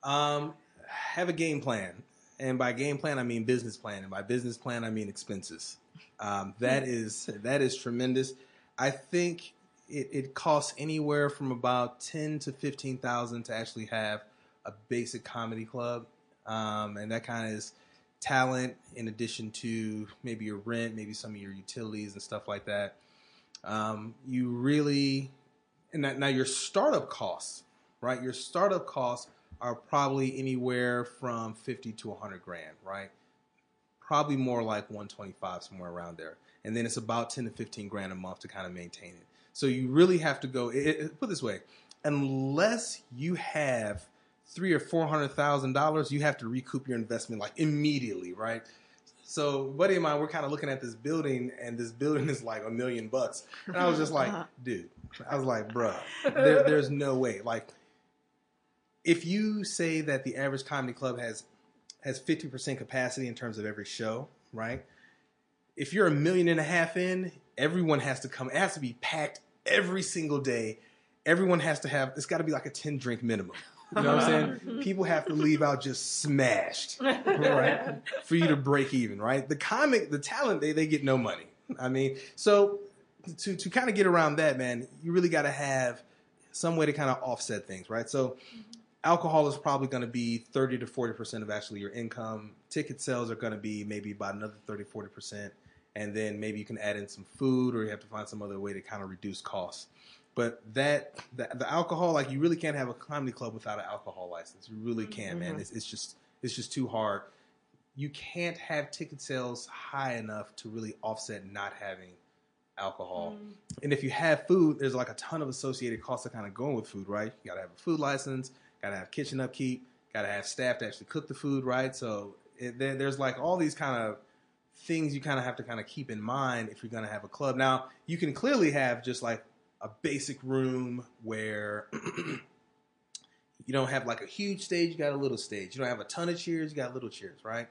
Um, have a game plan, and by game plan I mean business plan, and by business plan I mean expenses. Um, that is that is tremendous. I think it, it costs anywhere from about ten to fifteen thousand to actually have a basic comedy club, um, and that kind of is talent in addition to maybe your rent, maybe some of your utilities and stuff like that. Um, you really and that, now your startup costs, right? Your startup costs are probably anywhere from fifty to hundred grand, right? Probably more like one twenty five, somewhere around there, and then it's about ten to fifteen grand a month to kind of maintain it. So you really have to go. It, it, put this way, unless you have three or four hundred thousand dollars, you have to recoup your investment like immediately, right? So, buddy of mine, we're kind of looking at this building, and this building is like a million bucks, and I was just like, dude, I was like, bruh, there, there's no way. Like, if you say that the average comedy club has has fifty percent capacity in terms of every show, right? If you're a million and a half in, everyone has to come. It has to be packed every single day. Everyone has to have. It's got to be like a ten drink minimum. You know what I'm saying? People have to leave out just smashed, right? For you to break even, right? The comic, the talent, they, they get no money. I mean, so to, to kind of get around that, man, you really got to have some way to kind of offset things, right? So alcohol is probably going to be 30 to 40% of actually your income. Ticket sales are going to be maybe about another 30, 40%. And then maybe you can add in some food or you have to find some other way to kind of reduce costs. But that the, the alcohol, like you really can't have a comedy club without an alcohol license. You really can't, mm-hmm. man. It's, it's just it's just too hard. You can't have ticket sales high enough to really offset not having alcohol. Mm. And if you have food, there's like a ton of associated costs that kind of go with food, right? You gotta have a food license, gotta have kitchen upkeep, gotta have staff to actually cook the food, right? So it, there, there's like all these kind of things you kind of have to kind of keep in mind if you're gonna have a club. Now you can clearly have just like a basic room where you don't have like a huge stage, you got a little stage. You don't have a ton of chairs, you got little chairs, right?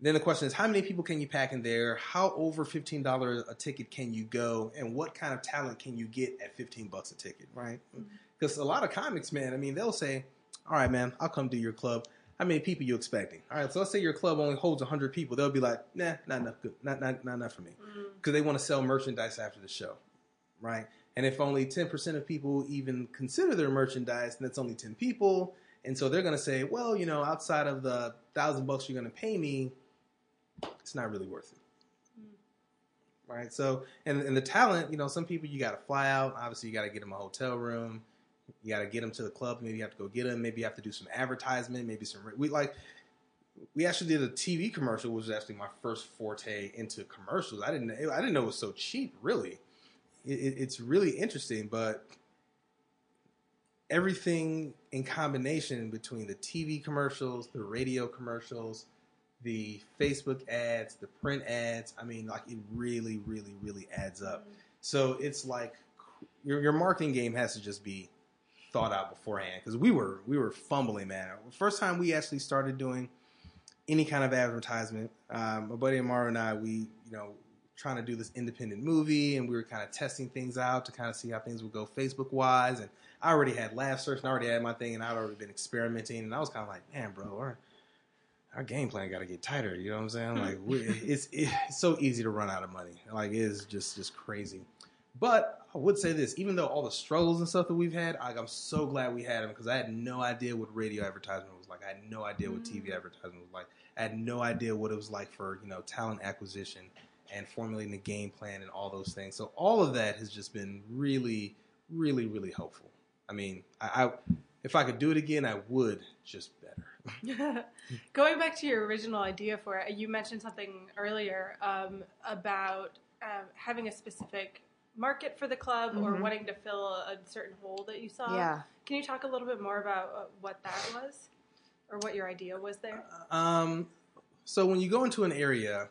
Then the question is, how many people can you pack in there? How over fifteen dollars a ticket can you go, and what kind of talent can you get at fifteen bucks a ticket, right? Mm-hmm. Because a lot of comics, man, I mean, they'll say, "All right, man, I'll come to your club. How many people you expecting? All right, so let's say your club only holds hundred people. They'll be like, Nah, not enough. Good, not not not enough for me, because mm-hmm. they want to sell merchandise after the show, right? And if only 10% of people even consider their merchandise, then that's only 10 people. And so they're going to say, well, you know, outside of the thousand bucks you're going to pay me, it's not really worth it. Mm. Right. So, and, and the talent, you know, some people you got to fly out. Obviously, you got to get them a hotel room. You got to get them to the club. Maybe you have to go get them. Maybe you have to do some advertisement. Maybe some, we like, we actually did a TV commercial, which was actually my first forte into commercials. I didn't, I didn't know it was so cheap, really it, it's really interesting, but everything in combination between the TV commercials, the radio commercials, the Facebook ads, the print ads. I mean, like it really, really, really adds up. Mm-hmm. So it's like your your marketing game has to just be thought out beforehand because we were we were fumbling, man. First time we actually started doing any kind of advertisement, um, my buddy Amaro and I, we you know trying to do this independent movie and we were kind of testing things out to kind of see how things would go Facebook wise. And I already had LaughSearch and I already had my thing and I'd already been experimenting. And I was kind of like, man, bro, our, our game plan got to get tighter. You know what I'm saying? Like it's, it's so easy to run out of money. Like it is just, just crazy. But I would say this, even though all the struggles and stuff that we've had, like, I'm so glad we had them because I had no idea what radio advertisement was like. I had no idea what TV mm. advertisement was like. I had no idea what it was like for, you know, talent acquisition and formulating a game plan and all those things. So all of that has just been really, really, really helpful. I mean, I, I if I could do it again, I would just better. Going back to your original idea for it, you mentioned something earlier um, about uh, having a specific market for the club mm-hmm. or wanting to fill a certain hole that you saw. Yeah. Can you talk a little bit more about uh, what that was? or what your idea was there? Um, so when you go into an area,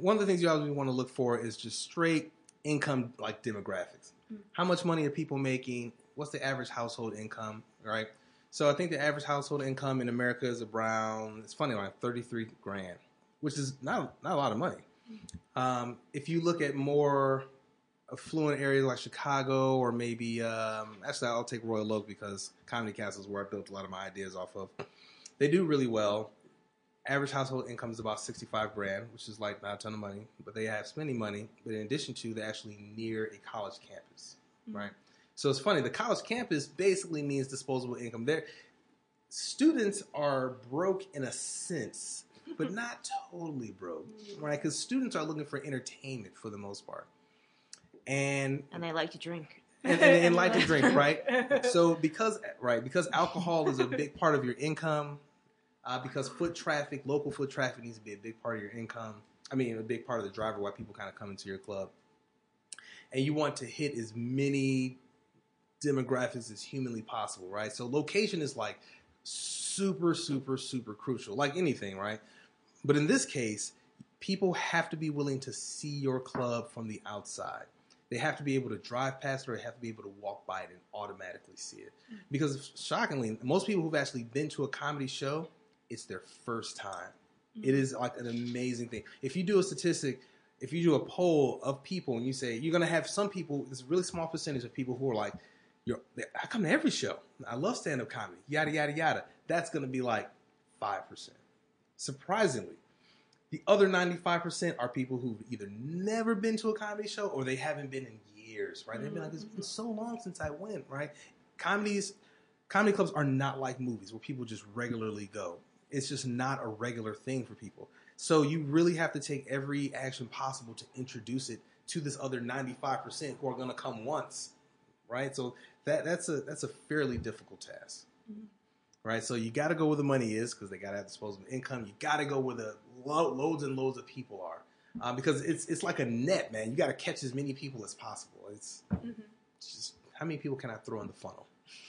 one of the things you always want to look for is just straight income, like demographics. Mm. How much money are people making? What's the average household income? Right. So I think the average household income in America is around. It's funny, like thirty three grand, which is not not a lot of money. Um, if you look at more affluent areas like Chicago or maybe um, actually I'll take Royal Oak because Comedy Castle is where I built a lot of my ideas off of. They do really well. Average household income is about sixty five grand, which is like not a ton of money, but they have spending money. But in addition to, they're actually near a college campus, right? So it's funny. The college campus basically means disposable income. There, students are broke in a sense, but not totally broke, right? Because students are looking for entertainment for the most part, and And they like to drink. and, and, and like to drink, right? So because right because alcohol is a big part of your income, uh, because foot traffic, local foot traffic needs to be a big part of your income. I mean, a big part of the driver why people kind of come into your club, and you want to hit as many demographics as humanly possible, right? So location is like super, super, super crucial, like anything, right? But in this case, people have to be willing to see your club from the outside. They have to be able to drive past it or they have to be able to walk by it and automatically see it. Mm. Because shockingly, most people who've actually been to a comedy show, it's their first time. It mm. is like an amazing thing. If you do a statistic, if you do a poll of people and you say you're gonna have some people, it's a really small percentage of people who are like, "You're, I come to every show. I love stand up comedy. Yada yada yada." That's gonna be like five percent. Surprisingly, the other 95% are people who've either never been to a comedy show or they haven't been in years, right? They've been like, it's been mm-hmm. so long since I went, right? Comedies, comedy clubs are not like movies where people just regularly go. It's just not a regular thing for people. So you really have to take every action possible to introduce it to this other 95% who are going to come once, right? So that that's a that's a fairly difficult task mm-hmm. Right? So you got to go where the money is because they got to have disposable income. You got to go where the lo- loads and loads of people are um, because it's it's like a net, man. You got to catch as many people as possible. It's, it's just how many people can I throw in the funnel,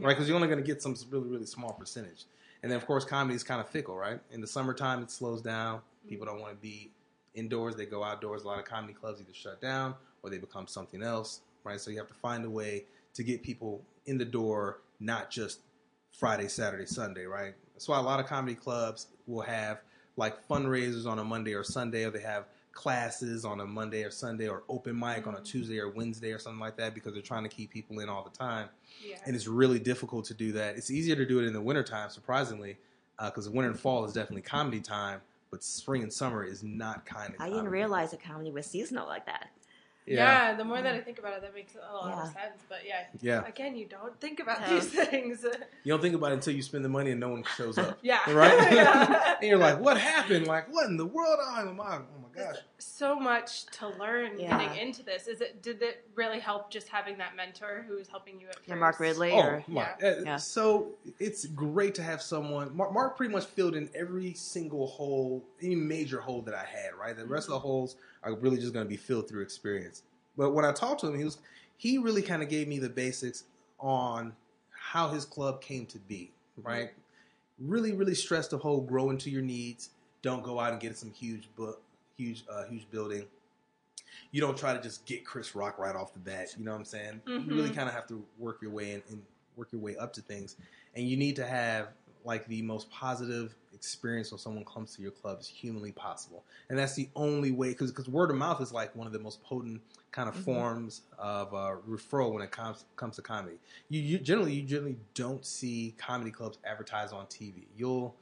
right? Because you're only going to get some really really small percentage. And then of course comedy is kind of fickle, right? In the summertime it slows down. People don't want to be indoors; they go outdoors. A lot of comedy clubs either shut down or they become something else, right? So you have to find a way to get people in the door, not just Friday, Saturday, Sunday, right? That's why a lot of comedy clubs will have like fundraisers on a Monday or Sunday, or they have classes on a Monday or Sunday, or open mic on a Tuesday or Wednesday or something like that because they're trying to keep people in all the time. Yeah. And it's really difficult to do that. It's easier to do it in the wintertime, surprisingly, uh, because the winter and fall is definitely comedy time, but spring and summer is not kind of I didn't realize that comedy was seasonal like that. Yeah. the more that I think about it, that makes a lot of sense. But yeah, Yeah. again, you don't think about No. these things. You don't think about it until you spend the money and no one shows up. yeah. Right? Yeah. and you're like, what happened? Like, what in the world? Oh my, oh my gosh. so much to learn Yeah. getting into this. Is it? Did it really help just having that mentor who was helping you at first? Yeah, Mark Ridley. Oh or, my! Yeah. Uh, Yeah. So it's great to have someone. Mark, Mark pretty much filled in every single hole, any major hole that I had. Right, the rest of the holes are really just going to be filled through experience. But when I talked to him, he was he really kind of gave me the basics on how his club came to be. Right, really, really stressed the whole grow into your needs. Don't go out and get some huge book, huge, uh, huge building. You don't try to just get Chris Rock right off the bat. You know what I'm saying? You really Mhm. kind of have to work your way in and work your way up to things, and you need to have like the most positive experience when someone comes to your club as humanly possible, and that's the only way. Because because word of mouth is like one of the most potent kind of Mhm. forms of uh, referral when it comes comes to comedy. You, you generally you generally don't see comedy clubs advertised on TV. You'll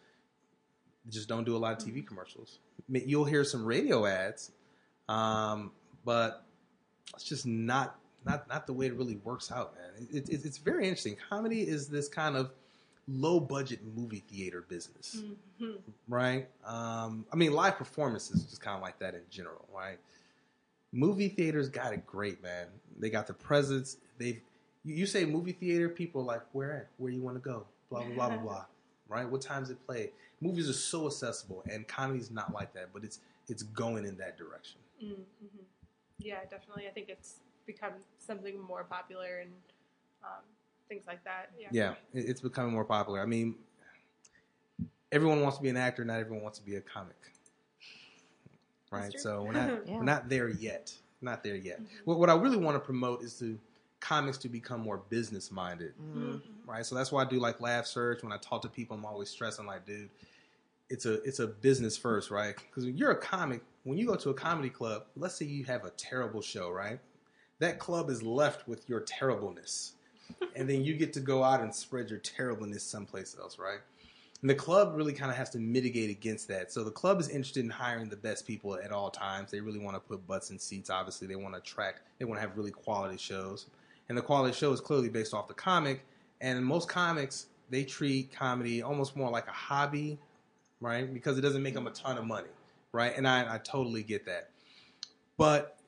just don't do a lot of TV commercials. You'll hear some radio ads, um, but it's just not not not the way it really works out, man. It, it, it's very interesting. Comedy is this kind of low budget movie theater business, Mhm. right? Um, I mean, live performances is just kind of like that in general, right? Movie theaters got it great, man. They got the presence. They've you, you say movie theater, people are like, where at? Where you want to go? Blah blah blah blah blah. Right? What times it play? Movies are so accessible, and comedy's not like that, but it's it's going in that direction. Mhm. Yeah, definitely. I think it's become something more popular and um, things like that. Yeah. Yeah, it's becoming more popular. I mean, everyone wants to be an actor, not everyone wants to be a comic. Right? So we're not Yeah. we're not there yet. Not there yet. Mhm. What, what I really want to promote is to comics to become more business minded Mm. right? So that's why I do like LaughSearch. When I talk to people, I'm always stressing like, dude, it's a it's a business first, right? Because when you're a comic, when you go to a comedy club, let's say you have a terrible show, right? That club is left with your terribleness, and then you get to go out and spread your terribleness someplace else, right? And the club really kind of has to mitigate against that. So the club is interested in hiring the best people at all times. They really want to put butts in seats. Obviously, they want to attract. They want to have really quality shows, and the quality show is clearly based off the comic. And most comics, they treat comedy almost more like a hobby, right? Because it doesn't make them a ton of money, right? And I, I totally get that. But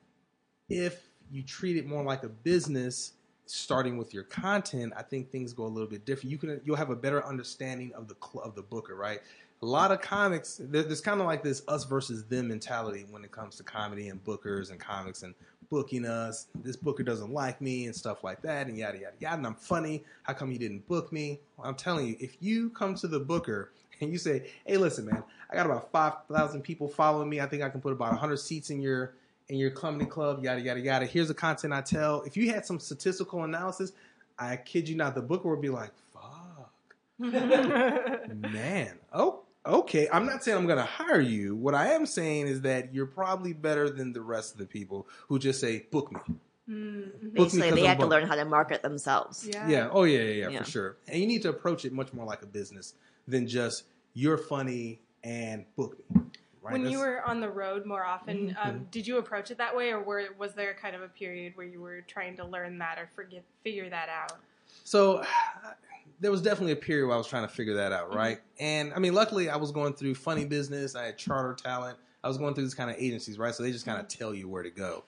if you treat it more like a business, starting with your content, I think things go a little bit different. You can you'll have a better understanding of the of the booker, right? A lot of comics, there's kind of like this us versus them mentality when it comes to comedy and bookers and comics and booking us. This booker doesn't like me and stuff like that, and yada yada yada. And I'm funny. How come you didn't book me? I'm telling you, if you come to the booker and you say, "Hey, listen, man, I got about five thousand people following me. I think I can put about hundred seats in your in your comedy club. Yada yada yada. Here's the content I tell. If you had some statistical analysis, I kid you not, the booker would be like, "Fuck." Man, oh, okay. I'm not saying I'm going to hire you. What I am saying is that you're probably better than the rest of the people who just say, "Book me." Mhm. Book me they I'm have to learn how to market themselves. Yeah. Yeah. Oh, yeah, yeah, yeah, Yeah. for sure. And you need to approach it much more like a business than just you're funny and book me. Right? When you were on the road more often, Mhm. um, did you approach it that way, or were, was there kind of a period where you were trying to learn that or forget, figure that out? So there was definitely a period where I was trying to figure that Mm-hmm. out, right? And I mean, luckily, I was going through funny business. I had charter talent. I was going through these kind of agencies, right? So they just kind Mm-hmm. of tell you where to go.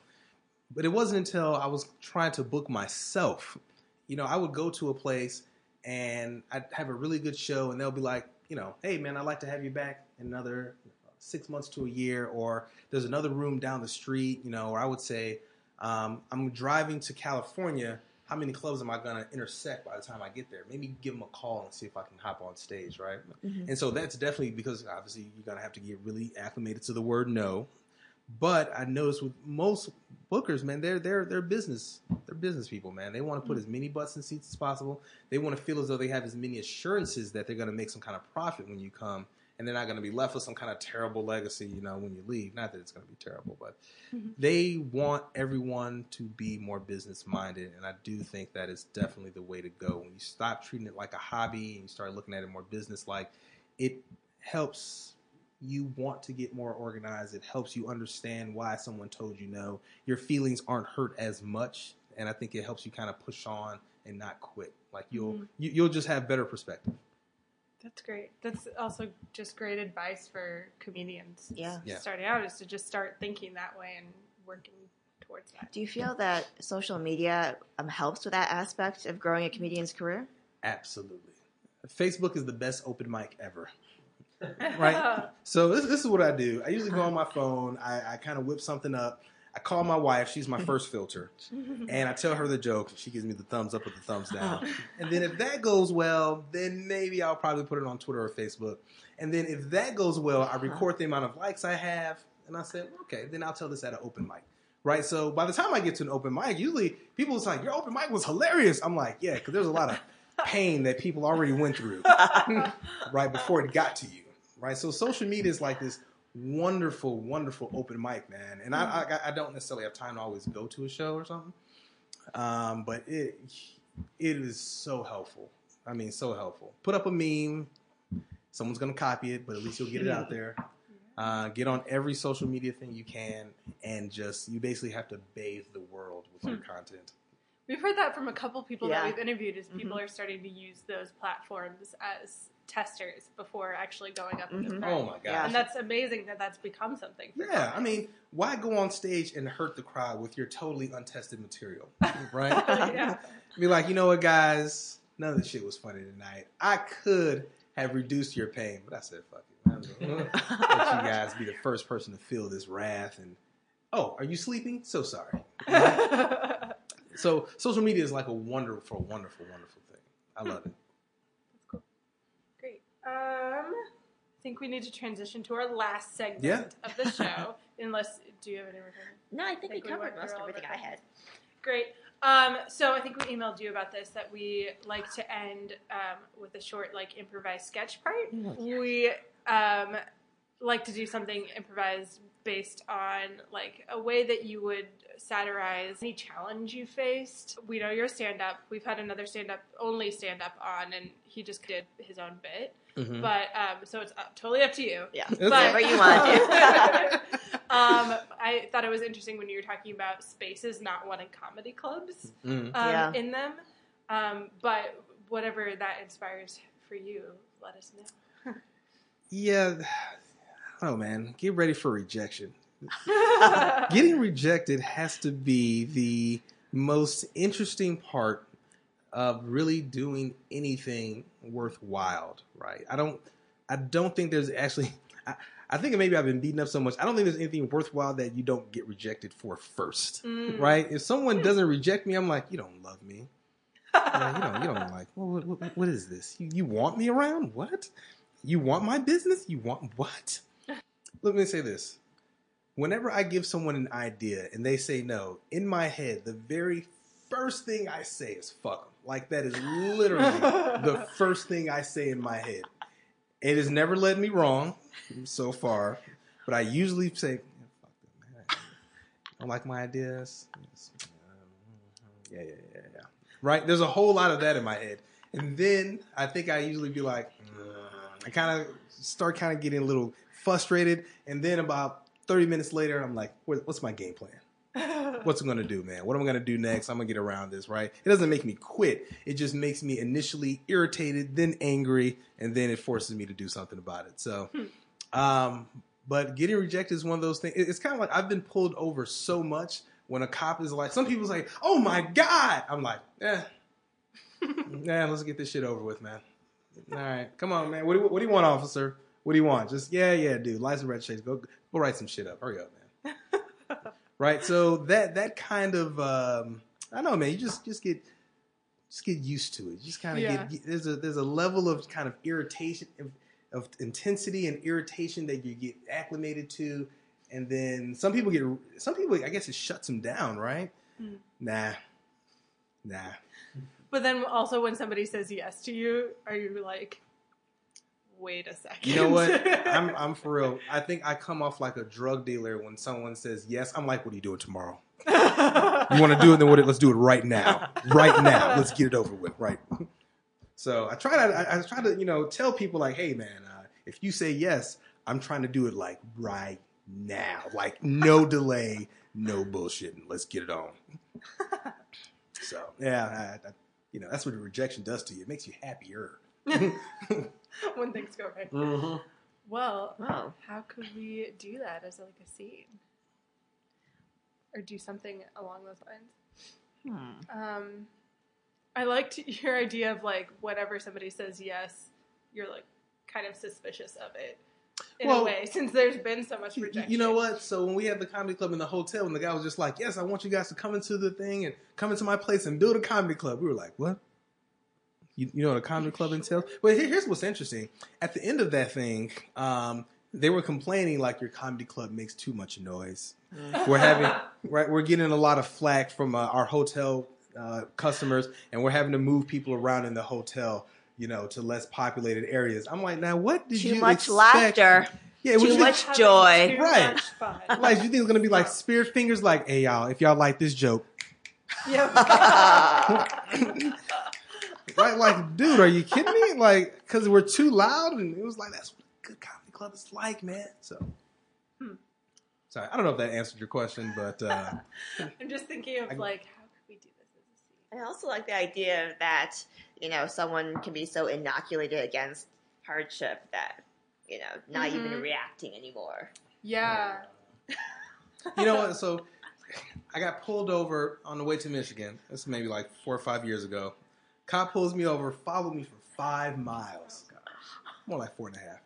But it wasn't until I was trying to book myself. You know, I would go to a place and I'd have a really good show, and they'll be like, you know, hey man, I'd like to have you back in another six months to a year, or there's another room down the street, you know, or I would say, um, I'm driving to California. How many clubs am I going to intersect by the time I get there? Maybe give them a call and see if I can hop on stage, right? Mhm. And so that's definitely because obviously you're going to have to get really acclimated to the word no. But I noticed with most bookers, man, they're they're they're business they're business people, man. They want to put as many butts in seats as possible. They want to feel as though they have as many assurances that they're going to make some kind of profit when you come, and they're not going to be left with some kind of terrible legacy, you know, when you leave. Not that it's going to be terrible, but Mhm. they want everyone to be more business minded, and I do think that is definitely the way to go. When you stop treating it like a hobby and you start looking at it more business like, it helps you want to get more organized. It helps you understand why someone told you no. Your feelings aren't hurt as much, and I think it helps you kind of push on and not quit. Like you'll Mhm. you, you'll just have better perspective. That's great. That's also just great advice for comedians. Yeah. Yeah. Starting out is to just start thinking that way and working towards that. Do you feel that social media um, helps with that aspect of growing a comedian's career? Absolutely. Facebook is the best open mic ever. Right. So this, this is what I do. I usually go on my phone. I, I kind of whip something up. I call my wife. She's my first filter, and I tell her the joke. She gives me the thumbs up or the thumbs uh-huh. down. And then if that goes well, then maybe I'll probably put it on Twitter or Facebook. And then if that goes well, I uh-huh. record the amount of likes I have, and I said, okay, then I'll tell this at an open mic. Right. So by the time I get to an open mic, usually people was like, your open mic was hilarious. I'm like, yeah, because there's a lot of pain that people already went through right before it got to you. Right. So social media is like this wonderful, wonderful open mic, man. And I, I, I don't necessarily have time to always go to a show or something. Um, but it it is so helpful. I mean, so helpful. Put up a meme. Someone's gonna copy it, but at least you'll get it out there. Uh, get on every social media thing you can, and just you basically have to bathe the world with your content. We've heard that from a couple people Yeah. that we've interviewed. Is people Mhm. are starting to use those platforms as testers before actually going up in the Mhm. crowd. Oh my god! And that's amazing that that's become something. For Yeah, I mean, why go on stage and hurt the crowd with your totally untested material, right? yeah. Be like, you know what, guys? None of this shit was funny tonight. I could have reduced your pain, but I said, fuck it. I'm gonna Let you guys be the first person to feel this wrath. And oh, are you sleeping? So sorry. So social media is like a wonderful, wonderful, wonderful thing. I love it. Great. Um, think we need to transition to our last segment Yeah. of the show. Unless, do you have any more? comments? No, I think, Think we we covered most through of all everything I had. Great. Um, so I think we emailed you about this that we like to end um, with a short, like improvised sketch part. We um, like to do something improvised based on like a way that you would satirize any challenge you faced. We know you're stand up. We've had another stand up, only stand up on, and he just did his own bit. Mhm. But um, so it's up, totally up to you. Yeah, Okay. whatever you want um, I thought it was interesting when you were talking about spaces not wanting comedy clubs Mhm. um, Yeah. in them. Um, but whatever that inspires for you, let us know. Yeah, oh man. Get ready for rejection. Getting rejected has to be the most interesting part of really doing anything worthwhile, right? I don't, I don't think there's actually. I, I think maybe I've been beaten up so much. I don't think there's anything worthwhile that you don't get rejected for first, Mm. right? If someone doesn't reject me, I'm like, you don't love me. Yeah, you don't. You don't like. Well, what, what, what is this? You, you want me around? What? You want my business? You want what? Let me say this. Whenever I give someone an idea and they say no, in my head, the very first thing I say is "fuck 'em." Like that is literally the first thing I say in my head. It has never led me wrong so far, but I usually say, "Yeah, "Fuck them, man. I don't like my ideas." Yeah, yeah, yeah, yeah. Right? There's a whole lot of that in my head, and then I think I usually be like, "Mm." I kind of start kind of getting a little frustrated, and then about 30 minutes later, I'm like, "What's my game plan?" What's it gonna do, man? What am I gonna do next? I'm gonna get around this, right? It doesn't make me quit. It just makes me initially irritated, then angry, and then it forces me to do something about it. So, um, but getting rejected is one of those things. It's kind of like I've been pulled over so much when a cop is like, some people say, "Oh my god," I'm like, "Yeah, yeah, let's get this shit over with, man." All right, come on, man. What do you, what do you want, officer? What do you want? Just yeah, yeah, dude. License registration. Go go write some shit up. Hurry up, man right? So that that kind of um, I don't know, man. You just just get just get used to it. You just kind of Yeah. get there's a there's a level of kind of irritation of, of intensity and irritation that you get acclimated to, and then some people get some people I guess it shuts them down, right? Mm. Nah, nah. But then also when somebody says yes to you, are you like, wait a second? You know what? I'm I'm for real. I think I come off like a drug dealer when someone says yes. I'm like, what are you doing tomorrow? You want to do it? Then what? Let's do it right now. Right now. Let's get it over with. Right. So I try to I, I try to you know tell people like, hey man, uh, if you say yes, I'm trying to do it like right now, like no delay, no bullshitting. Let's get it on. So yeah, I, I, you know that's what rejection does to you. It makes you happier. when things go right. mm-hmm. Well, Oh. how could we do that as like a scene? Or do something along those lines? Hmm. Um, I liked your idea of like whenever somebody says yes, you're like kind of suspicious of it in Well, a way, since there's been so much rejection. You know what? So when we had the comedy club in the hotel, and the guy was just like, "Yes, I want you guys to come into the thing and come into my place and build a comedy club," we were like, "What?" You, you know what a comedy club entails? Well, here, here's what's interesting. At the end of that thing, um, they were complaining like your comedy club makes too much noise. We're having right. We're getting a lot of flack from uh, our hotel uh, customers, and we're having to move people around in the hotel. You know, to less populated areas. I'm like, now what did Too you too much expect? laughter. Yeah, what Too you- much Having joy. too Right. much like you think it's gonna be like spirit fingers like hey y'all if y'all like this joke yeah. right like dude are you kidding me like because we're too loud and it was like that's what a good comedy club is like man so Hmm. sorry i don't know if that answered your question but uh I'm just thinking of I- like how could we do this as a scene? I also like the idea that you know someone can be so inoculated against hardship that you know not even Mhm. reacting anymore. Yeah. you know what so i got pulled over on the way to michigan this is maybe like four or five years ago cop pulls me over followed me for five miles more like four and a half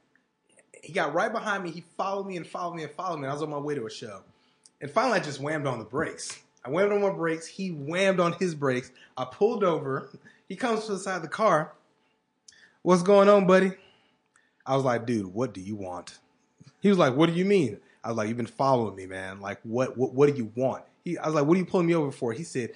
he got right behind me he followed me and followed me and followed me and i was on my way to a show and finally i just whammed on the brakes i whammed on my brakes he whammed on his brakes i pulled over he comes to the side of the car what's going on buddy I was like, dude, what do you want? He was like, what do you mean? I was like, you've been following me, man. Like, what, what, what do you want? He, I was like, what are you pulling me over for? He said,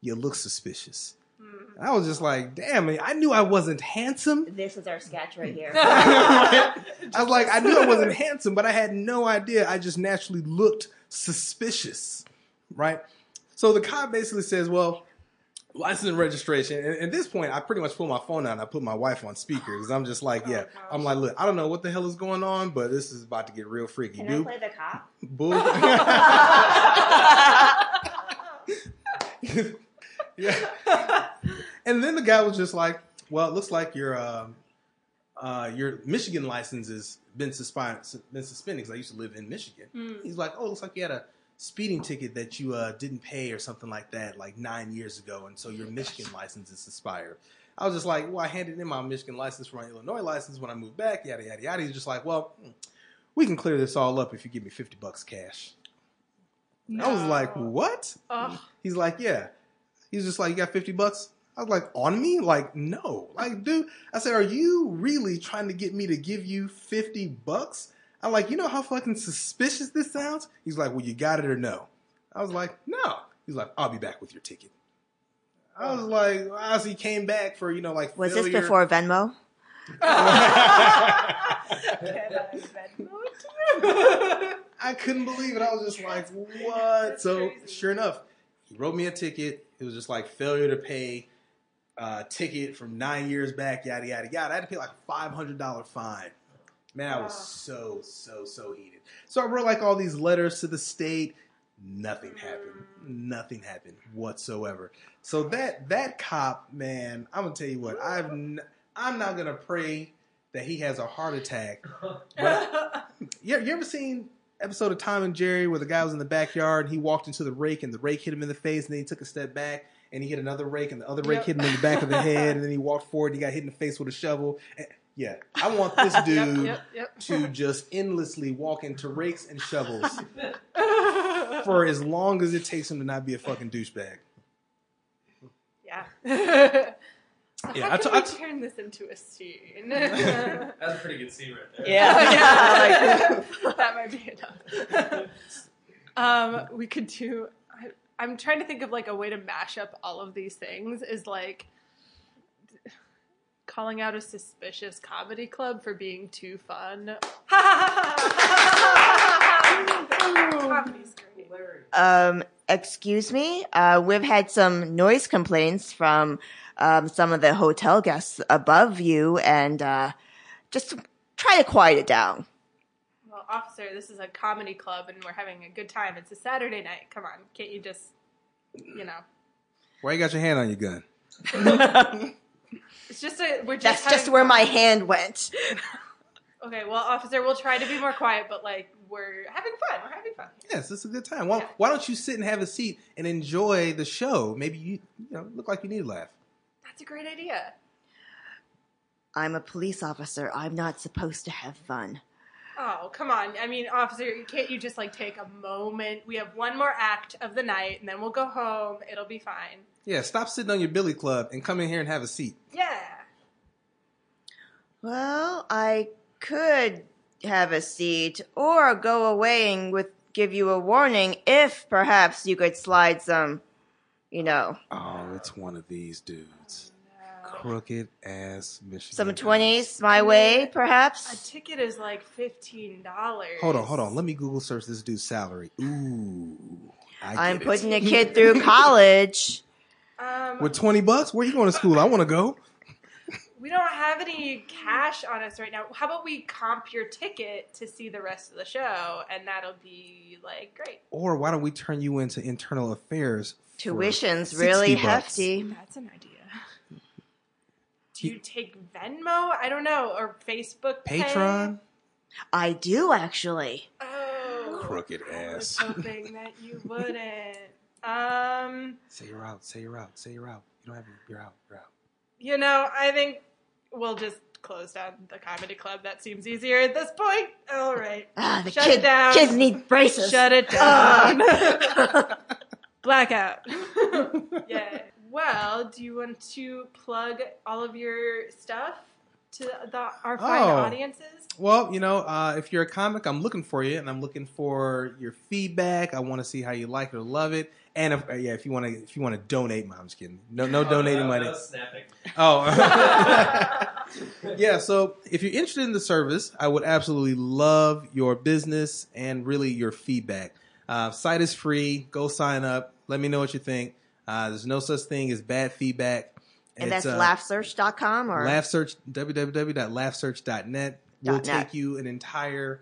you look suspicious. Hmm. I was just like, damn, I knew I wasn't handsome. This is our sketch right here. I was like, I knew I wasn't handsome, but I had no idea. I just naturally looked suspicious, right? So the cop basically says, well, license and registration. And at this point, I pretty much pull my phone out and I put my wife on speaker because I'm just like, Oh, yeah. gosh. I'm like, look, I don't know what the hell is going on, but this is about to get real freaky, Can I dude. play the cop? Bull. yeah. And then the guy was just like, "Well, it looks like your um, uh, your Michigan license has been suspended. Been suspended because I used to live in Michigan." Hmm. He's like, "Oh, it looks like you had a speeding ticket that you uh, didn't pay or something like that, like nine years ago, and so your Michigan license is expired." I was just like, "Well, I handed in my Michigan license for my Illinois license when I moved back, yada yada yada." He's just like, "Well." hmm, We can clear this all up if you give me fifty bucks cash. I was like, "What?" Ugh. He's like, yeah. He's just like, you got 50 bucks? I was like, on me? Like, no. Like, dude, I said, are you really trying to get me to give you 50 bucks? I'm like, you know how fucking suspicious this sounds? He's like, well, you got it or no? I was like, no. He's like, I'll be back with your ticket. I was oh. like, as he came back for, you know, like, Was this before Venmo? I Venmo too? I couldn't believe it. I was just like, what? So sure enough, he wrote me a ticket. It was just like failure to pay uh, ticket from nine years back, yada yada yada. I had to pay like a five hundred dollar fine. Man, I was so so so heated. So I wrote like all these letters to the state. Nothing happened. Nothing happened whatsoever. So that that cop, man, I'm gonna tell you what. I've n- I'm not gonna pray that he has a heart attack. But you, you ever seen episode of Tom and Jerry where the guy was in the backyard and he walked into the rake and the rake hit him in the face and then he took a step back and he hit another rake and the other rake Yep. hit him in the back of the head and then he walked forward and he got hit in the face with a shovel. And- yeah, I want this Yep, dude yep, yep. to just endlessly walk into rakes and shovels for as long as it takes him to not be a fucking douchebag. yeah. Yeah, How I can t- we I t- turn this into a scene? That's a pretty good scene right there. Yeah. that might be enough. um, we could do. I, I'm trying to think of like a way to mash up all of these things. Is like calling out a suspicious comedy club for being too fun. Comedy's great. Um, excuse me. Uh, we've had some noise complaints from um, some of the hotel guests above you, and uh, just try to quiet it down. Well, officer, this is a comedy club, and we're having a good time. It's a Saturday night. Come on, can't you just, you know? Why you got your hand on your gun? It's just a. We're just. That's just where fun. my hand went. Okay, well, officer, we'll try to be more quiet, but like we're having fun. We're having fun. Yes, it's a good time. Why, why don't you sit and have a seat and enjoy the show? Maybe you, you know, look like you need a laugh. That's a great idea. I'm a police officer. I'm not supposed to have fun. Oh, come on. I mean, officer, can't you just like take a moment? We have one more act of the night, and then we'll go home. It'll be fine. Yeah, stop sitting on your billy club and come in here and have a seat. Yeah. Well, I could have a seat or go away and with give you a warning if perhaps you could slide some, you know, Oh, it's one of these dudes. Crooked ass Michigan. some dudes. 20s my way, perhaps. A ticket is like fifteen dollars. Hold on, hold on. Let me Google search this dude's salary. Ooh, I I'm get it. putting a kid through college. Um, with twenty bucks. Where you going to school? I want to go. We don't have any cash on us right now. How about we comp your ticket to see the rest of the show, and that'll be like great. Or why don't we turn you into internal affairs? Tuition's really bucks? hefty. That's an idea. Do you take Venmo? I don't know, or Facebook Pay? Patreon. I do actually. Oh, Crooked I was ass. hoping that you wouldn't. Um, Say you're out. Say you're out. Say you're out. You don't have. You're out. You're out. you know, I think we'll just close down the comedy club. That seems easier at this point. All right, Ah, the Shut it down. kids need braces. shut it down. Blackout. yeah. Well, do you want to plug all of your stuff to the, our fine Oh. audiences? Well, you know, uh, if you're a comic, I'm looking for you, and I'm looking for your feedback. I want to see how you like it or love it, and if, uh, yeah, if you want to, if you want to donate, I'm just kidding. No, no Oh, donating that- money. that was snapping. Oh, yeah. So if you're interested in the service, I would absolutely love your business and really your feedback. Uh, site is free. Go sign up. Let me know what you think. Uh, there's no such thing as bad feedback. And It's, that's uh, laughsearch.com or Laugh search www.laughsearch.net will net. take you an entire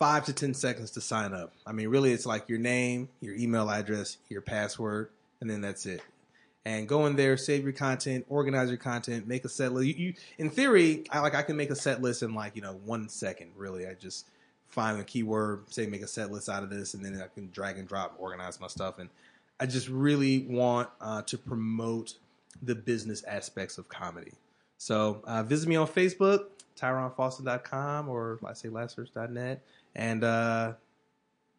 five to ten seconds to sign up. I mean, really, it's like your name, your email address, your password, and then that's it. And go in there, save your content, organize your content, make a set list. You, you, in theory, I like I can make a set list in like you know one second. Really, I just find a keyword, say make a set list out of this, and then I can drag and drop, organize my stuff, and I just really want uh, to promote the business aspects of comedy. So uh, visit me on Facebook, TyronFoston.com, or I say LaughSearch.net. And uh,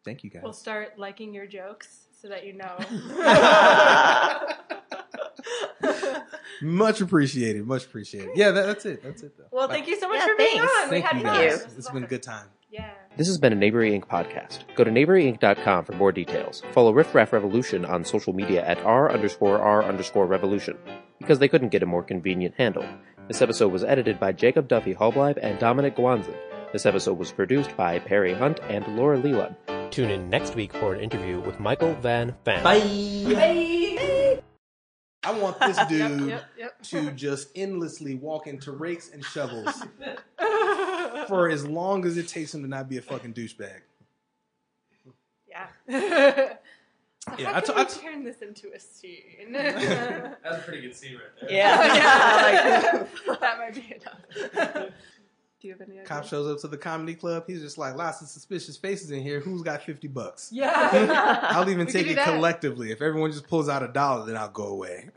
thank you guys. We'll start liking your jokes so that you know. Much appreciated. Much appreciated. Yeah, that, that's it. That's it, though. well, Bye. thank you so much Yeah, for being thanks. on. we Thank had you fun. guys. This was It's been a good time. Yeah. This has been a KnaveryInk podcast. Go to knaveryink.com for more details. Follow Riff Raff Revolution on social media at r underscore r underscore revolution because they couldn't get a more convenient handle. This episode was edited by Jacob Duffy Hallbleib and Dominic Gwanzin. This episode was produced by Perry Hunt and Laura Leland. Tune in next week for an interview with Michael Van Fan. Bye. Bye. I want this dude Yep, yep, to just endlessly walk into rakes and shovels for as long as it takes him to not be a fucking douchebag. yeah. Yeah, How I can t- we I t- turn this into a scene? That was a pretty good scene right there. Yeah. yeah. that might be enough. Do you have any ideas? Cop shows up to the comedy club. He's just like, lots of suspicious faces in here. Who's got 50 bucks? Yeah. I'll even We take it collectively. If everyone just pulls out a dollar, then I'll go away.